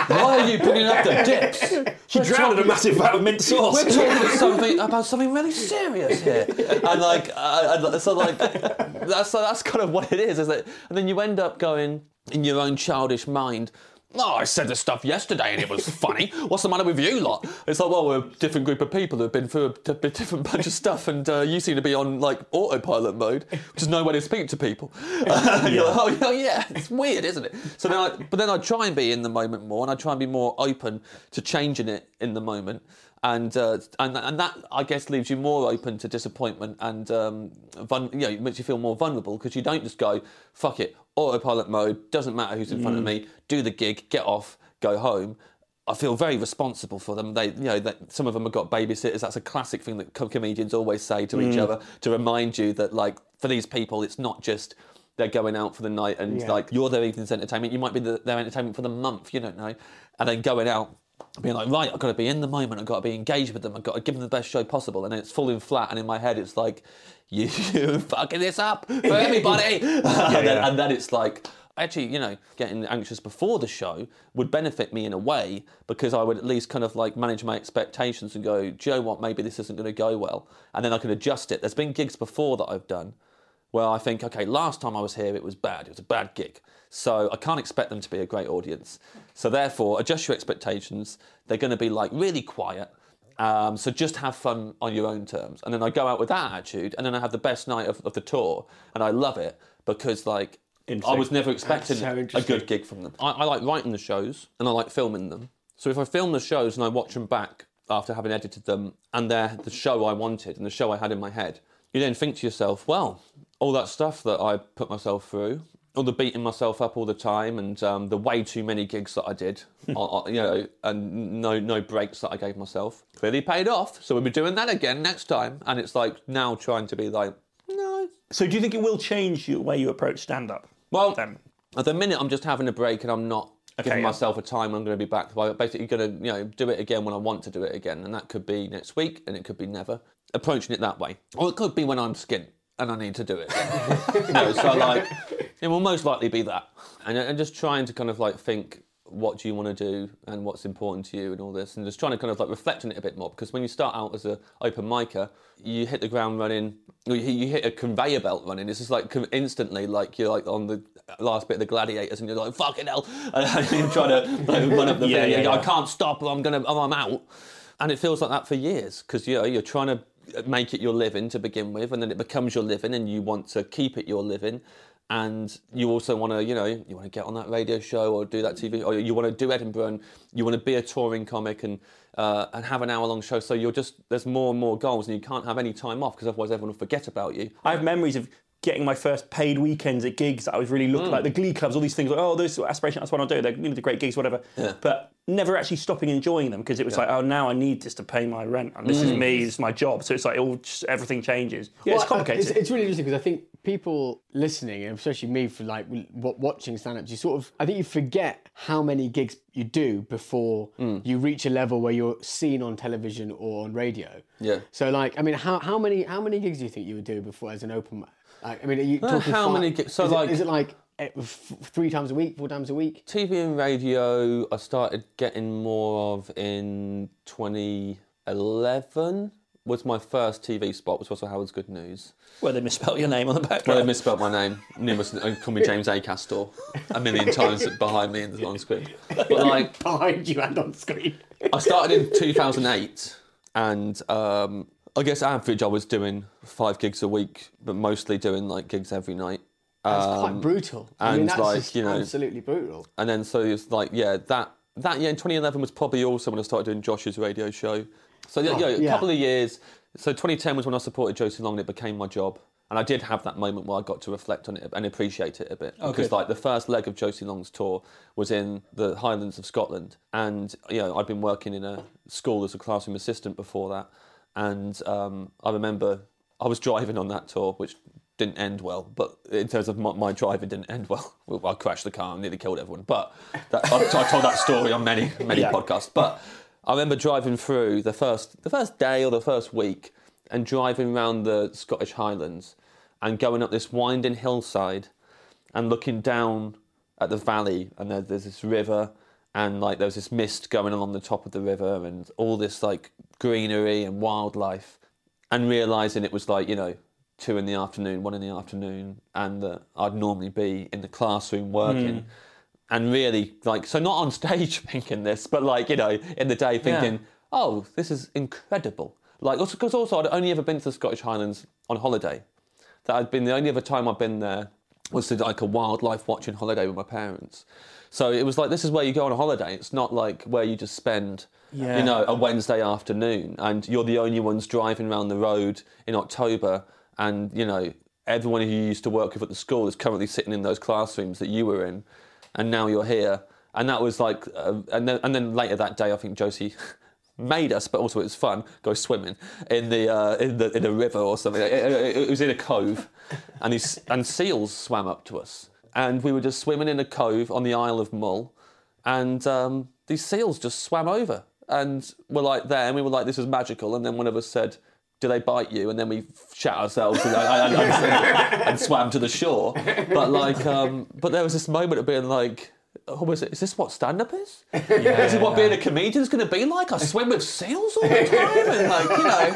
Why are you bringing up the dips? She drowned in a massive vat of mint sauce. We're talking (laughs) something about something really serious here, and like, uh, and so like, that's so that's kind of what it is, is it? And then you end up going in your own childish mind. Oh, I said this stuff yesterday and it was funny. (laughs) What's the matter with you lot? It's like, well, we're a different group of people who've been through a, different (laughs) bunch of stuff, and uh, you seem to be on like autopilot mode, which is no way to speak to people. (laughs) You're like, oh, yeah, yeah, it's weird, isn't it? So then, I, but then I try and be in the moment more, and I try and be more open to changing it in the moment and uh, and and that I guess leaves you more open to disappointment and um, vul- you know it makes you feel more vulnerable because you don't just go fuck it autopilot mode doesn't matter who's in front of mm. me do the gig get off go home. I feel very responsible for them. They, you know, that some of them have got babysitters. That's a classic thing that co- comedians always say to each mm. other to remind you that, like, for these people, it's not just they're going out for the night and Yeah. like you're their evening's entertainment. You might be the, their entertainment for the month. You don't know, and then going out being like, right, I've got to be in the moment, I've got to be engaged with them, I've got to give them the best show possible. And then it's falling flat, and in my head, it's like, you're (laughs) fucking this up for everybody. (laughs) (laughs) and, then, yeah. and then it's like, actually, you know, getting anxious before the show would benefit me in a way because I would at least kind of like manage my expectations and go, do you know what, maybe this isn't going to go well. And then I can adjust it. There's been gigs before that I've done where I think, okay, last time I was here, it was bad. It was a bad gig. So I can't expect them to be a great audience. So therefore, adjust your expectations. They're going to be like really quiet. Um, so just have fun on your own terms. And then I go out with that attitude, and then I have the best night of, of the tour, and I love it because like I was never expecting so a good gig from them. I, I like writing the shows, and I like filming them. So if I film the shows and I watch them back after having edited them, and they're the show I wanted and the show I had in my head, you then think to yourself, well, all that stuff that I put myself through, all the beating myself up all the time, and um, the way too many gigs that I did, uh, you know, and no no breaks that I gave myself, clearly paid off. So we'll be doing that again next time. And it's like now trying to be like, no. So do you think it will change the way you approach stand-up? Well, Then. at the minute, I'm just having a break and I'm not giving yeah. myself a time I'm going to be back. I'm basically going to, you know, do it again when I want to do it again, and that could be next week, and it could be never. Approaching it that way, or it could be when I'm skint and I need to do it. (laughs) you know, so like, it will most likely be that, and, and just trying to kind of like think. What do you want to do, and what's important to you, and all this, and just trying to kind of like reflect on it a bit more. Because when you start out as a open micer, you hit the ground running, you you hit a conveyor belt running. It's just like instantly, like you're like on the last bit of the gladiators, and you're like fucking hell, (laughs) and you're trying to like, run up the (laughs) Yeah, thing. yeah, go, I can't stop, or I'm gonna, or I'm out. And it feels like that for years because you know you're trying to make it your living to begin with, and then it becomes your living, and you want to keep it your living. And you also want to, you know, you want to get on that radio show or do that TV, or you want to do Edinburgh, and you want to be a touring comic and uh, and have an hour-long show. So you're just there's more and more goals, and you can't have any time off because otherwise everyone will forget about you. I have memories of getting my first paid weekends at gigs that I was really Mm. looking like the Glee clubs, all these things like oh, those aspiration, that's what I'll do. They're you know, the great gigs, whatever. But never actually stopping enjoying them because it was like oh, now I need this to pay my rent, and this is Mm. me, this is my job. So it's like it all just, everything changes. Yeah, Well, it's complicated. It's, it's really interesting because I think people listening, and especially me for like w- watching stand-ups, you sort of, I think you forget how many gigs you do before Hmm. you reach a level where you're seen on television or on radio. Yeah. So like, I mean, how, how many how many gigs do you think you would do before as an open? Like, I mean, are you talking how fi- many? So, is it- like- is it like eh, three times a week, four times a week? TV and radio, I started getting more of in 2011. Was my first TV spot, which was also Howard's Good News. Where they misspelled your name on the back. Well, they misspelled my name. Numerous, they call me James A. Castor a million times behind me in the on screen. But (laughs) like, Behind you and on screen. I started in 2008, and um, I guess average I was doing five gigs a week, but mostly doing like gigs every night. That's Um, quite brutal. I mean, and, that's like, just you know- absolutely brutal. And then so it's like, yeah, that that year in 2011 was probably also when I started doing Josh's radio show. So yeah, yeah, a yeah. couple of years. So 2010 was when I supported Josie Long and it became my job. And I did have that moment where I got to reflect on it and appreciate it a bit. because good. like the first leg of Josie Long's tour was in the Highlands of Scotland. And you know, I'd been working in a school as a classroom assistant before that. And um, I remember I was driving on that tour, which didn't end well. But in terms of my, my driving, didn't end (laughs) well. I crashed the car and nearly killed everyone. But that, I, I told that story on many many Yeah. podcasts. But I remember driving through the first the first day or the first week and driving around the Scottish Highlands and going up this winding hillside and looking down at the valley and there, there's this river and like there was this mist going along the top of the river and all this like greenery and wildlife and realizing it was like you know two in the afternoon one in the afternoon and that i'd normally be in the classroom working hmm. and really like so not on (laughs) stage thinking this but like you know in the day thinking oh this is incredible. Like because also i'd only ever been to the scottish highlands on holiday. That I'd been the only other time I'd been there was to like a wildlife watching holiday with my parents. So it was like this is where you go on a holiday. It's not like where you just spend Yeah. you know a Wednesday afternoon and you're the only ones driving around the road in October and you know everyone who you used to work with at the school is currently sitting in those classrooms that you were in and now you're here and that was like uh, and then and then later that day I think Josie (laughs) made us, but also it was fun. Go swimming in the uh, in the in a river or something. It, it- it was in a cove, and these and seals swam up to us, and we were just swimming in a cove on the Isle of Mull, and um, these seals just swam over, and we were like there, and we were like, this is magical, and then one of us said. Do they bite you? And then we shat ourselves and, and, and- and swam to the shore. But like, um, but there was this moment of being like, oh, was it, is this what stand-up is? This is what being a comedian is going to be like? I swim with seals all the time and like, you know,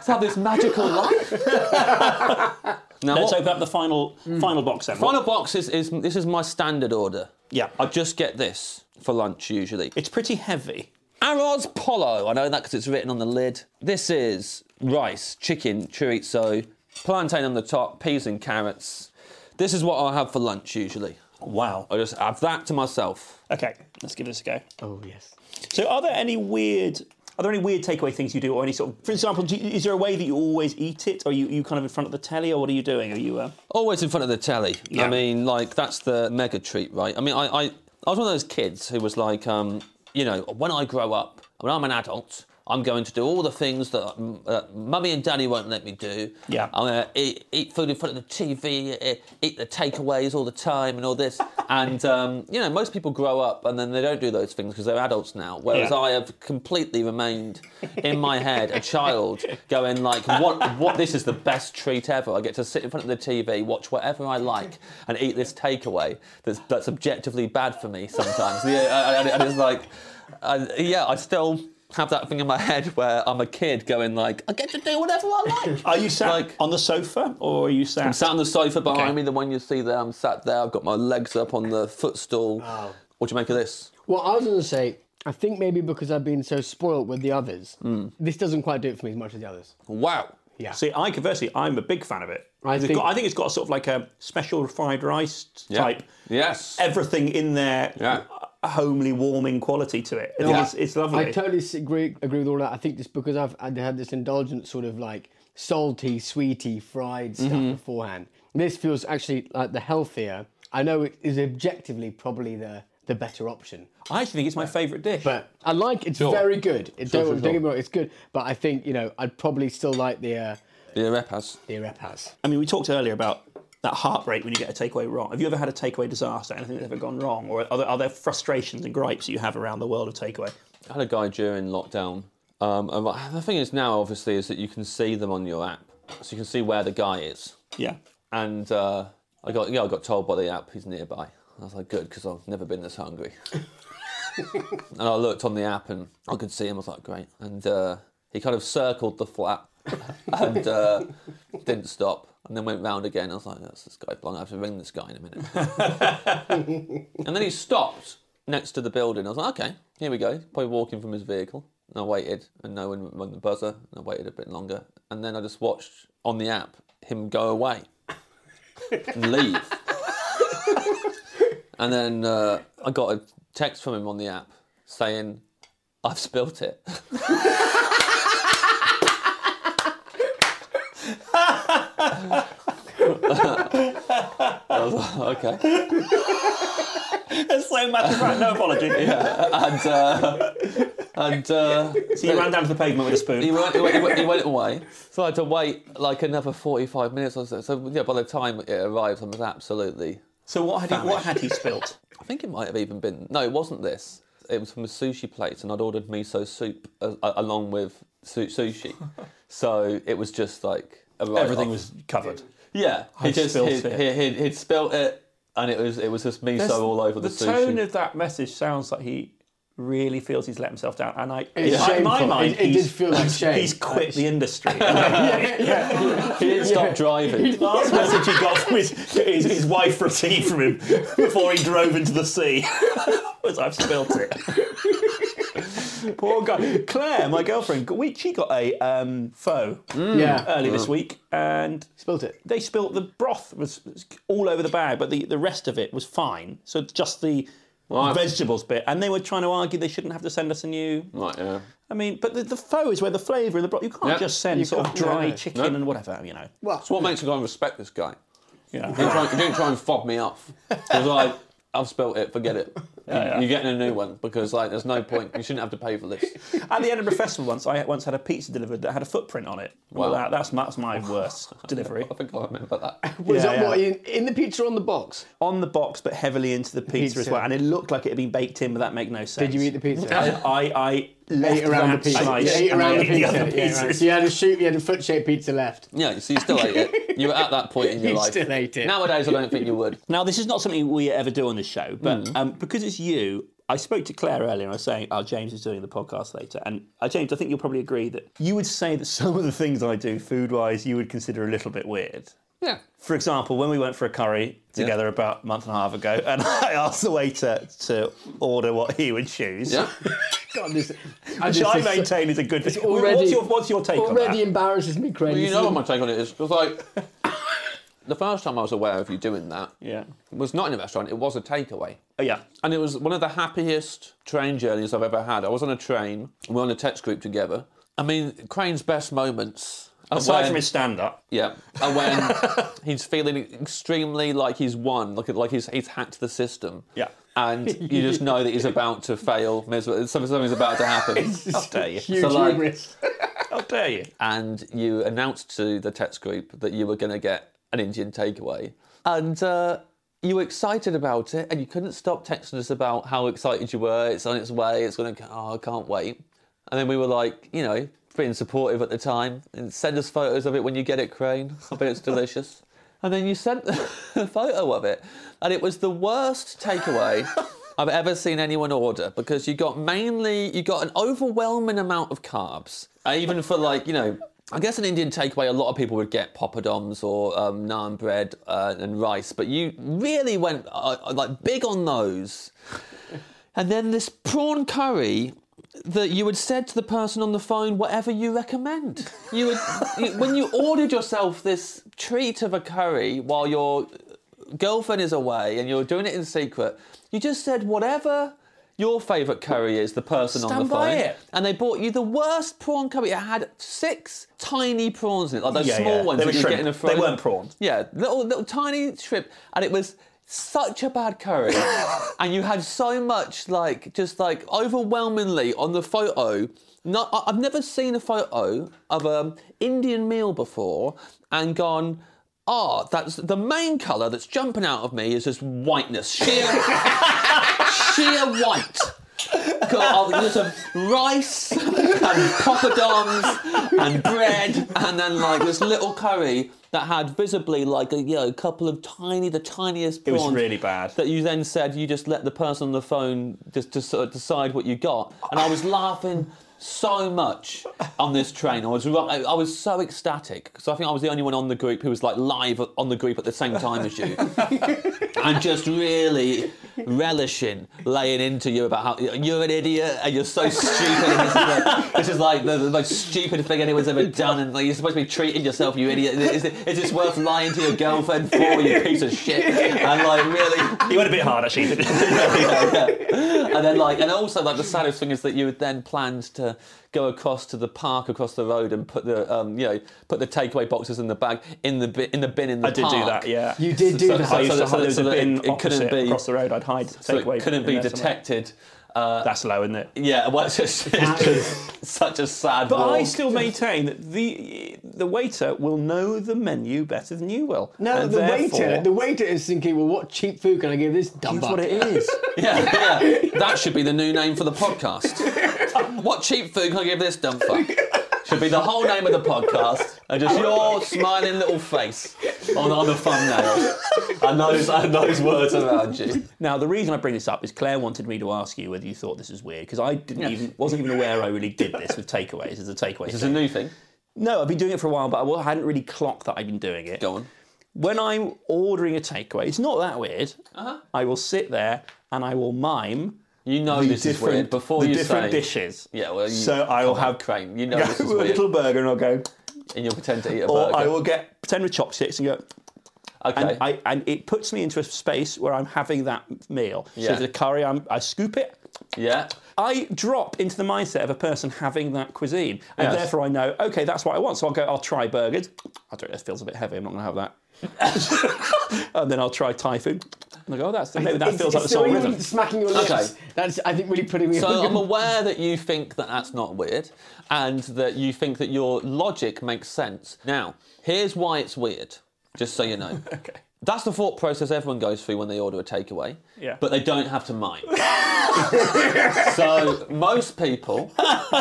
to have this magical life. (laughs) now, Let's what- open up the final hmm. final box then. final box is, is this is my standard order. Yeah. I just get this for lunch usually. It's pretty heavy. Arroz Polo. I know that because it's written on the lid. This is rice, chicken, chorizo, plantain on the top, peas and carrots. This is what I have for lunch usually. Wow. I just have that to myself. Okay, let's give this a go. Oh yes. So, are there any weird? Are there any weird takeaway things you do, or any sort of? For example, do you, is there a way that you always eat it? Or are you, you kind of in front of the telly, or what are you doing? Are you? Uh... Always in front of the telly. Yeah. I mean, like that's the mega treat, right? I mean, I, I, I was one of those kids who was like, um, you know, when I grow up, when I'm an adult, I'm going to do all the things that uh, mummy and daddy won't let me do. Yeah. I'm going to eat, eat food in front of the TV, eat the takeaways all the time, and all this. and (laughs) um, you know, most people grow up and then they don't do those things because they're adults now. Whereas Yeah. I have completely remained in my head a child, going like, what? What? This is the best treat ever. I get to sit in front of the TV, watch whatever I like, and eat this takeaway that's that's objectively bad for me sometimes. (laughs) yeah, and, and it's like, uh, yeah, I still have that thing in my head where I'm a kid going like, I get to do whatever I like. (laughs) Are you sat Like- on the sofa, or are you sat? I'm sat on the sofa behind Okay. me, the one you see there. I'm sat there. I've got my legs up on the footstool. What do you make of this? Well, I was going to say, I think maybe because I've been so spoilt with the others, Hmm. this doesn't quite do it for me as much as the others. Wow. Yeah. See, I conversely, I'm a big fan of it. I think- got- I think it's got sort of like a special fried rice Yeah. type. Yes. Everything in there, Yeah. A homely, warming quality to it. I think Yeah. it's, it's lovely. I totally agree, agree with all that. I think just because I've I'd had this indulgent sort of like salty, sweety, fried stuff Mm-hmm. beforehand, this feels actually like the healthier. I know it is objectively probably the the better option, I actually think it's my favourite dish. but I like it's very good. It, Sure, don't, sure, don't get me wrong, it's good. But I think you know I'd probably still like the uh, The repas. the repas. I mean, we talked earlier about that heartbreak when you get a takeaway wrong. Have you ever had a takeaway disaster? Anything that's ever gone wrong, or are there, are there frustrations and gripes you have around the world of takeaway? I had a guy during lockdown. Um, and the thing is now, obviously, is that you can see them on your app, so you can see where the guy is. Yeah. And uh, I got yeah, I got told by the app he's nearby. I was like, good, because I've never been this hungry. (laughs) and I looked on the app and I could see him. I was like, great. And uh, he kind of circled the flat (laughs) and uh, didn't stop. And then went round again. I was like, that's this guy blind. I have to ring this guy in a minute. (laughs) and then he stopped next to the building. I was like, okay, here we go. Probably walking from his vehicle. And I waited, and no one rang the buzzer. And I waited a bit longer. And then I just watched on the app him go away and leave. and then uh, I got a text from him on the app saying, I've spilt it. (laughs) I was like, okay. There's so much right, no apology. (laughs) Yeah, And, uh, and uh, So you ran down to the pavement with a spoon. he, went, he, went, he went- away. So I had to wait like another 45 minutes or so. So yeah, by the time it arrived, I was absolutely. So what had he, what had he spilt? I think it might have even been. No, it wasn't this. It was from a sushi place, and I'd ordered miso soup uh, along with su- sushi. (laughs) so it was just like Everything off- was covered. Yeah, I he just spilt he'd, it. He'd, he'd spilt it, and it was it was just miso all over the, the sushi. tone of that message sounds like he really feels he's let himself down, and I, It's in my shameful. mind, It- it did he's- feel like shame. He's quit the industry. (laughs) (laughs) he didn't stop driving. (laughs) Last message he got from his, his, his wife received from him before he drove into the sea was, "I've spilt it." (laughs) Poor guy. Claire, my girlfriend, we, she got a um, pho Yeah. early this week, and Spilt it. they spilt the broth was was all over the bag, but the, the rest of it was fine. So just the vegetables bit, and they were trying to argue they shouldn't have to send us a new. Right, yeah. I mean, but the, the pho is where the flavour of the broth. You can't Yeah. just send You sort of can't, dry no. chicken No. and whatever, you know. Well, So what makes a guy respect this guy? Yeah. He didn't try, he didn't try and fob me off. He was like, I've spilt it, forget it. Yeah. You're getting a new one because like there's no point. You shouldn't have to pay for this. (laughs) At the Edinburgh Festival once, I once had a pizza delivered that had a footprint on it. Well, Wow. that, that's, that's my worst (laughs) delivery. I think I remember that. (laughs) Was Yeah, it yeah. what in, in the pizza on the box? On the box, but heavily into the pizza, as well. And it looked like it had been baked in, but that made no sense. Did you eat the pizza? I, I, I left ate around the pizza. slice You ate and around the ate pizza. other yeah, right. So you had a shoot. You had a foot-shaped pizza left. Yeah, so you still ate it. (laughs) You were at that point in your You life. still ate it. Nowadays, I don't think you would. Now, this is not something we ever do on this show, but Mm. um, because it's you, I spoke to Claire earlier and I was saying, oh, James is doing the podcast later. And uh, James, I think you'll probably agree that you would say that (laughs) some of the things I do food wise you would consider a little bit weird. Yeah. For example, when we went for a curry together about a month and a half ago, and (laughs) I asked the waiter to order what he would choose, Yeah. (laughs) God, this, I which I this- maintain is a good thing. already- what's, your, what's your take on it? It already that? embarrasses me, Craig. Well, you know what my take on it is. Because like (laughs) the first time I was aware of you doing that Yeah. was not in a restaurant. It was a takeaway. Oh, yeah. And it was one of the happiest train journeys I've ever had. I was on a train, we were on a text group together. I mean, Crane's best moments. Aside when- from his stand up. Yeah, and when (laughs) he's feeling extremely like he's won, like like he's he's hacked the system. Yeah. and you just know that he's about to fail miserably. Something's about to happen. (laughs) How dare you? Huge So, like- hubris. How (laughs) dare you? and you announced to the text group that you were going to get an Indian takeaway, and uh, you were excited about it, and you couldn't stop texting us about how excited you were. It's on its way. It's going to. Oh, I can't wait. And then we were like, you know, being supportive at the time, and send us photos of it when you get it, Crane. I bet it's delicious. (laughs) And then you sent (laughs) a photo of it, and it was the worst takeaway (laughs) I've ever seen anyone order because you got mainly you got an overwhelming amount of carbs, Uh, even for like you know. I guess an Indian takeaway, a lot of people would get poppadoms or um, naan bread uh, and rice, but you really went uh, like big on those. And then this prawn curry that you had said to the person on the phone, whatever you recommend. You would, you, when you ordered yourself this treat of a curry while your girlfriend is away and you're doing it in secret, you just said whatever your favourite curry is, the person on Stand the by phone. it. And they bought you the worst prawn curry. It had six tiny prawns in it, like those Yeah, small yeah. ones They that were you get in a They weren't prawns. Yeah, little little tiny shrimp, and it was such a bad curry, (laughs) and you had so much like just like overwhelmingly on the photo. Not, I've never seen a photo of an Indian meal before and gone. Oh, that's the main colour that's jumping out of me is just whiteness, sheer, (laughs) sheer white. Got uh, lots of rice and poppadoms and bread, and then like this little curry that had visibly like a you know couple of tiny, the tiniest It was really bad. That you then said you just let the person on the phone just to sort of decide what you got, and I was laughing so much on this train. I was I was so ecstatic because I think I was the only one on the group who was like live on the group at the same time as you, (laughs) and just really relishing laying into you about how you're an idiot and you're so stupid. And this, is like, this is like the, the most stupid thing anyone's ever done, and like, you're supposed to be treating yourself, you idiot. Is, it- is this worth lying to your girlfriend for, you piece of shit? And like really. You went a bit hard, actually. (laughs) yeah, yeah. And then like, and also like the saddest thing is that you had then planned to go across to the park across the road and put the um, you know put the takeaway boxes in the bag in the bi- in the bin in the park I did do that, yeah. You did do So- that. so- I used to so hide, there was so a that bin it- it couldn't opposite be- across the road. I'd hide So takeaway. it couldn't in be there somewhere. detected. Uh, That's low, isn't it? yeah, well, (laughs) it's just, it's just such a sad. But I still maintain that the the waiter will know the menu better than you will. No, And the therefore- waiter, the waiter is thinking, well, what cheap food can I give this dumb That's what it is. (laughs) Yeah, yeah. That should be the new name for the podcast. (laughs) what cheap food can I give this dumb fuck? Should be the whole name of the podcast, and just your smiling little face on, on the thumbnail, and those and those words around you. Now, the reason I bring this up is Claire wanted me to ask you whether you thought this was weird because I didn't even wasn't even aware I really did this with takeaways as a takeaway. This is a new thing. No, I've been doing it for a while, but I hadn't really clocked that I'd been doing it. Go on. When I'm ordering a takeaway, it's not that weird. Uh-huh. I will sit there and I will mime. You know the this is different, weird before the you different say. dishes. Yeah, well, you, so I will have Crane. You know go this is (laughs) with a little burger and I'll go, and you'll pretend to eat a or burger. I will get pretend with chopsticks and go, okay. and I and it puts me into a space where I'm having that meal. So Yeah. if the curry, I'm, I scoop it. yeah. I drop into the mindset of a person having that cuisine, and Yes. therefore I know, okay, that's what I want. So I'll go, I'll try burgers. I don't know, it feels a bit heavy. I'm not going to have that. (laughs) and then I'll try Thai food. And I go, oh, that's maybe that It's- feels like the it's song rhythm. smacking your lips. Okay. That's, I think, really putting me So on. I'm aware that you think that that's not weird, and that you think that your logic makes sense. Now, here's why it's weird. Just so you know. (laughs) Okay. That's the thought process everyone goes through when they order a takeaway. Yeah. But they don't have to mind. (laughs) so most people,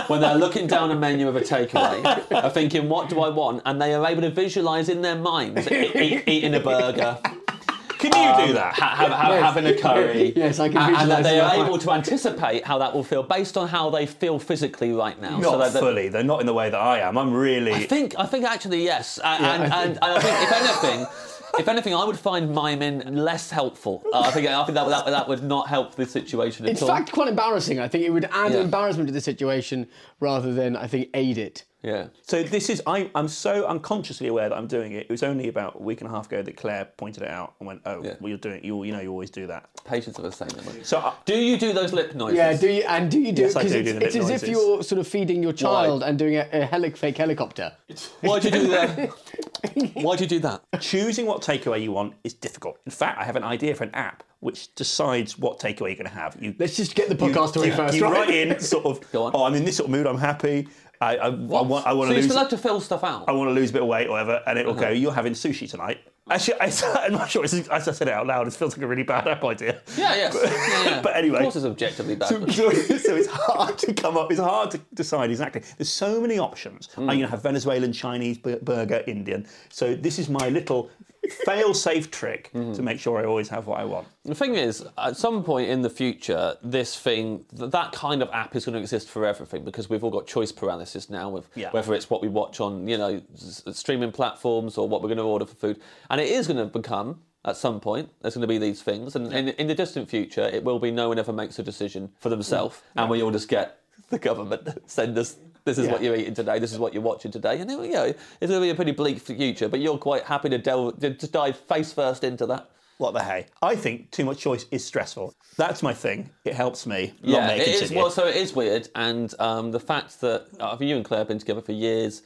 when they're looking down a menu of a takeaway, are thinking, "What do I want?" And they are able to visualise in their minds e- e- eating a burger, Can you do that? ha- have, have, Yes. having a curry. (laughs) Yes, I can and- And that they are able to anticipate how that will feel based on how they feel physically right now. Not that- that- fully. They're not in the way that I am. I'm really. I think I think actually yes, and, I and, think- and, and I think if anything, if anything, I would find miming less helpful. Uh, I think I think that, that that would not help the situation at In all. In fact, quite embarrassing. I think it would add Yeah. embarrassment to the situation rather than, I think, aid it. Yeah. So this is I, I'm so unconsciously aware that I'm doing it. It was only about a week and a half ago that Claire pointed it out and went, "Oh, Yeah. well, you're doing. You, you know, you always do that." Patience of a saying that. So I, Do you do those lip noises? Yeah, do you, and do you do Yes, I do it's, do the it's lip as if you're sort of feeding your child and doing a, a heli- fake helicopter. Why'd you do that? (laughs) Why'd you do that? choosing what takeaway you want is difficult. In fact, I have an idea for an app which decides what takeaway you're going to have. You Let's just get the podcast story you, first, you right? write in sort of, (laughs) Go on. oh, I'm in this sort of mood. I'm happy. I, I, I want, I want so to lose. still to fill stuff out. I want to lose a bit of weight, or whatever, and it'll Uh-huh. go. You're having sushi tonight. Actually, I, (laughs) I'm not sure. As I said it out loud, it feels like a really bad app idea. yeah, yes. Yeah, yeah. (laughs) But anyway. of course, it's objectively bad. So, so, so it's hard to come up. It's hard to decide exactly. There's so many options. Hmm. I'm going to have Venezuelan, Chinese, burger, Indian. So this is my little fail-safe trick Hmm. to make sure I always have what I want. The thing is, at some point in the future, this thing, th- that kind of app is going to exist for everything because we've all got choice paralysis now with Yeah. whether it's what we watch on, you know, streaming platforms or what we're going to order for food. And it is going to become, at some point, there's going to be these things. And in, in the distant future, it will be no one ever makes a decision for themselves. And we all just get the government send us. This is what you're eating today. This is what you're watching today, and you know, it's going to be a pretty bleak future. But you're quite happy to delve, to dive face first into that. What the hey? I think too much choice is stressful. That's my thing. It helps me. Long Yeah, it is. Well, so it is weird, and um, the fact that uh, you and Claire have been together for years.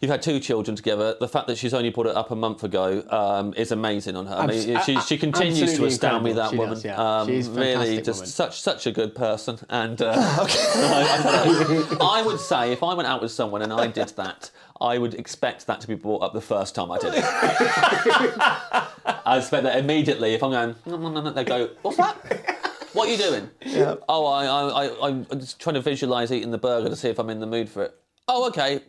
You've had two children together. The fact that she's only brought it up a month ago um, is amazing on her. I mean, Abs- she, a- she continues to astound me. That. Woman, does, yeah. um, really just woman. such such a good person. And uh, (laughs) I, I would say if I went out with someone and I did that, I would expect that to be brought up the first time I did it. I expect that immediately. If I'm going, no, no, no, they go, what's that? What are you doing? Oh, I, I, I, I'm just trying to visualise eating the burger to see if I'm in the mood for it. Oh, okay.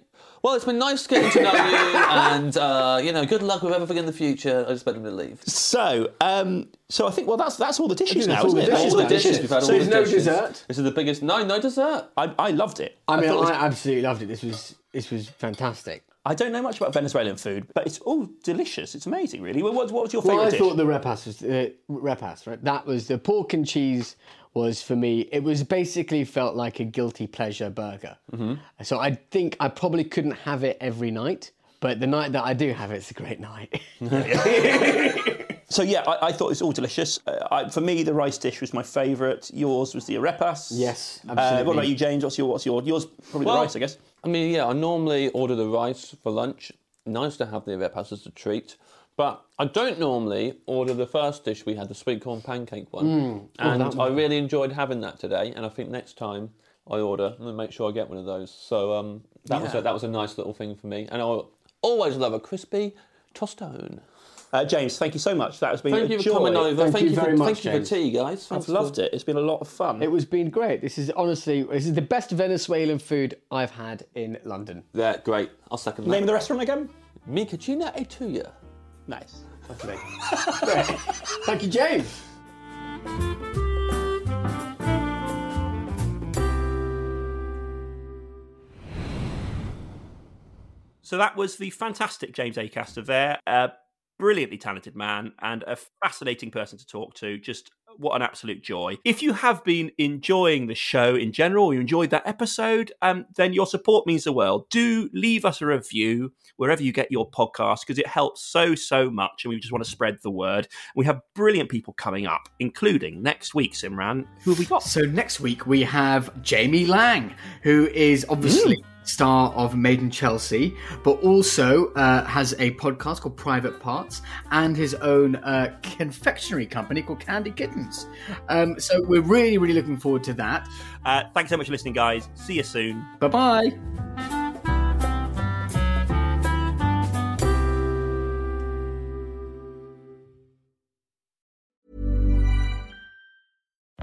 Well, it's been nice getting to know you, and uh, you know, good luck with everything in the future. I expect him to leave. So, um, so I think well, that's that's all the dishes now, all isn't the it? dishes All the now. dishes. We've had all So the there's no dishes. dessert? This is the biggest. No, no dessert. I, I loved it. I mean, thought it was- I absolutely loved it. This was this was fantastic. I don't know much about Venezuelan food, but it's all delicious. It's amazing, really. Well, what, what was your Well, favourite I dish? thought the repas was uh, repas, right? That was the pork and cheese was for me. It was basically felt like a guilty pleasure burger. Mm-hmm. So I think I probably couldn't have it every night, but the night that I do have it, it's a great night. (laughs) So yeah, I, I thought it was all delicious. Uh, I, for me, the rice dish was my favourite. Yours was the arepas. Yes, Uh, absolutely. what about you, James? What's your what's your yours? Probably Well- the rice, I guess. I mean, yeah, I normally order the rice for lunch. Nice to have the arepas as a treat. But I don't normally order the first dish we had, the sweet corn pancake one. and I really enjoyed having that today. And I think next time I order, I'm going to make sure I get one of those. So um, that, was a, that was a nice little thing for me. And I always love a crispy tostone. Uh, James, thank you so much. That has been Thank a you for coming over. Thank you for, very much, Thank you for James. tea, guys. Thanks I've loved it. It's been a lot of fun. it was been great. This is honestly, this is the best Venezuelan food I've had in London. Yeah, great. I'll second that. Name the restaurant again? Mi cucina e tuya. Nice. Lovely. (laughs) Great. Thank you, James. So that was the fantastic James Acaster there. A brilliantly talented man and a mm. fascinating person to talk to. Just uh, what an absolute joy. If you have been enjoying the show in general, you enjoyed that episode, um, then your support means the world. Do leave us a review wherever you get your podcast because it helps so, so much. And we just want to spread the word. We have brilliant people coming up, including next week, Simran. Who have we got? So next week we have Jamie Laing, who is obviously mm. Star of Made in Chelsea, but also uh, has a podcast called Private Parts and his own uh, confectionery company called Candy Kittens. (laughs) Um, so we're really, really looking forward to that. Uh, thanks so much for listening, guys. See you soon. Bye bye.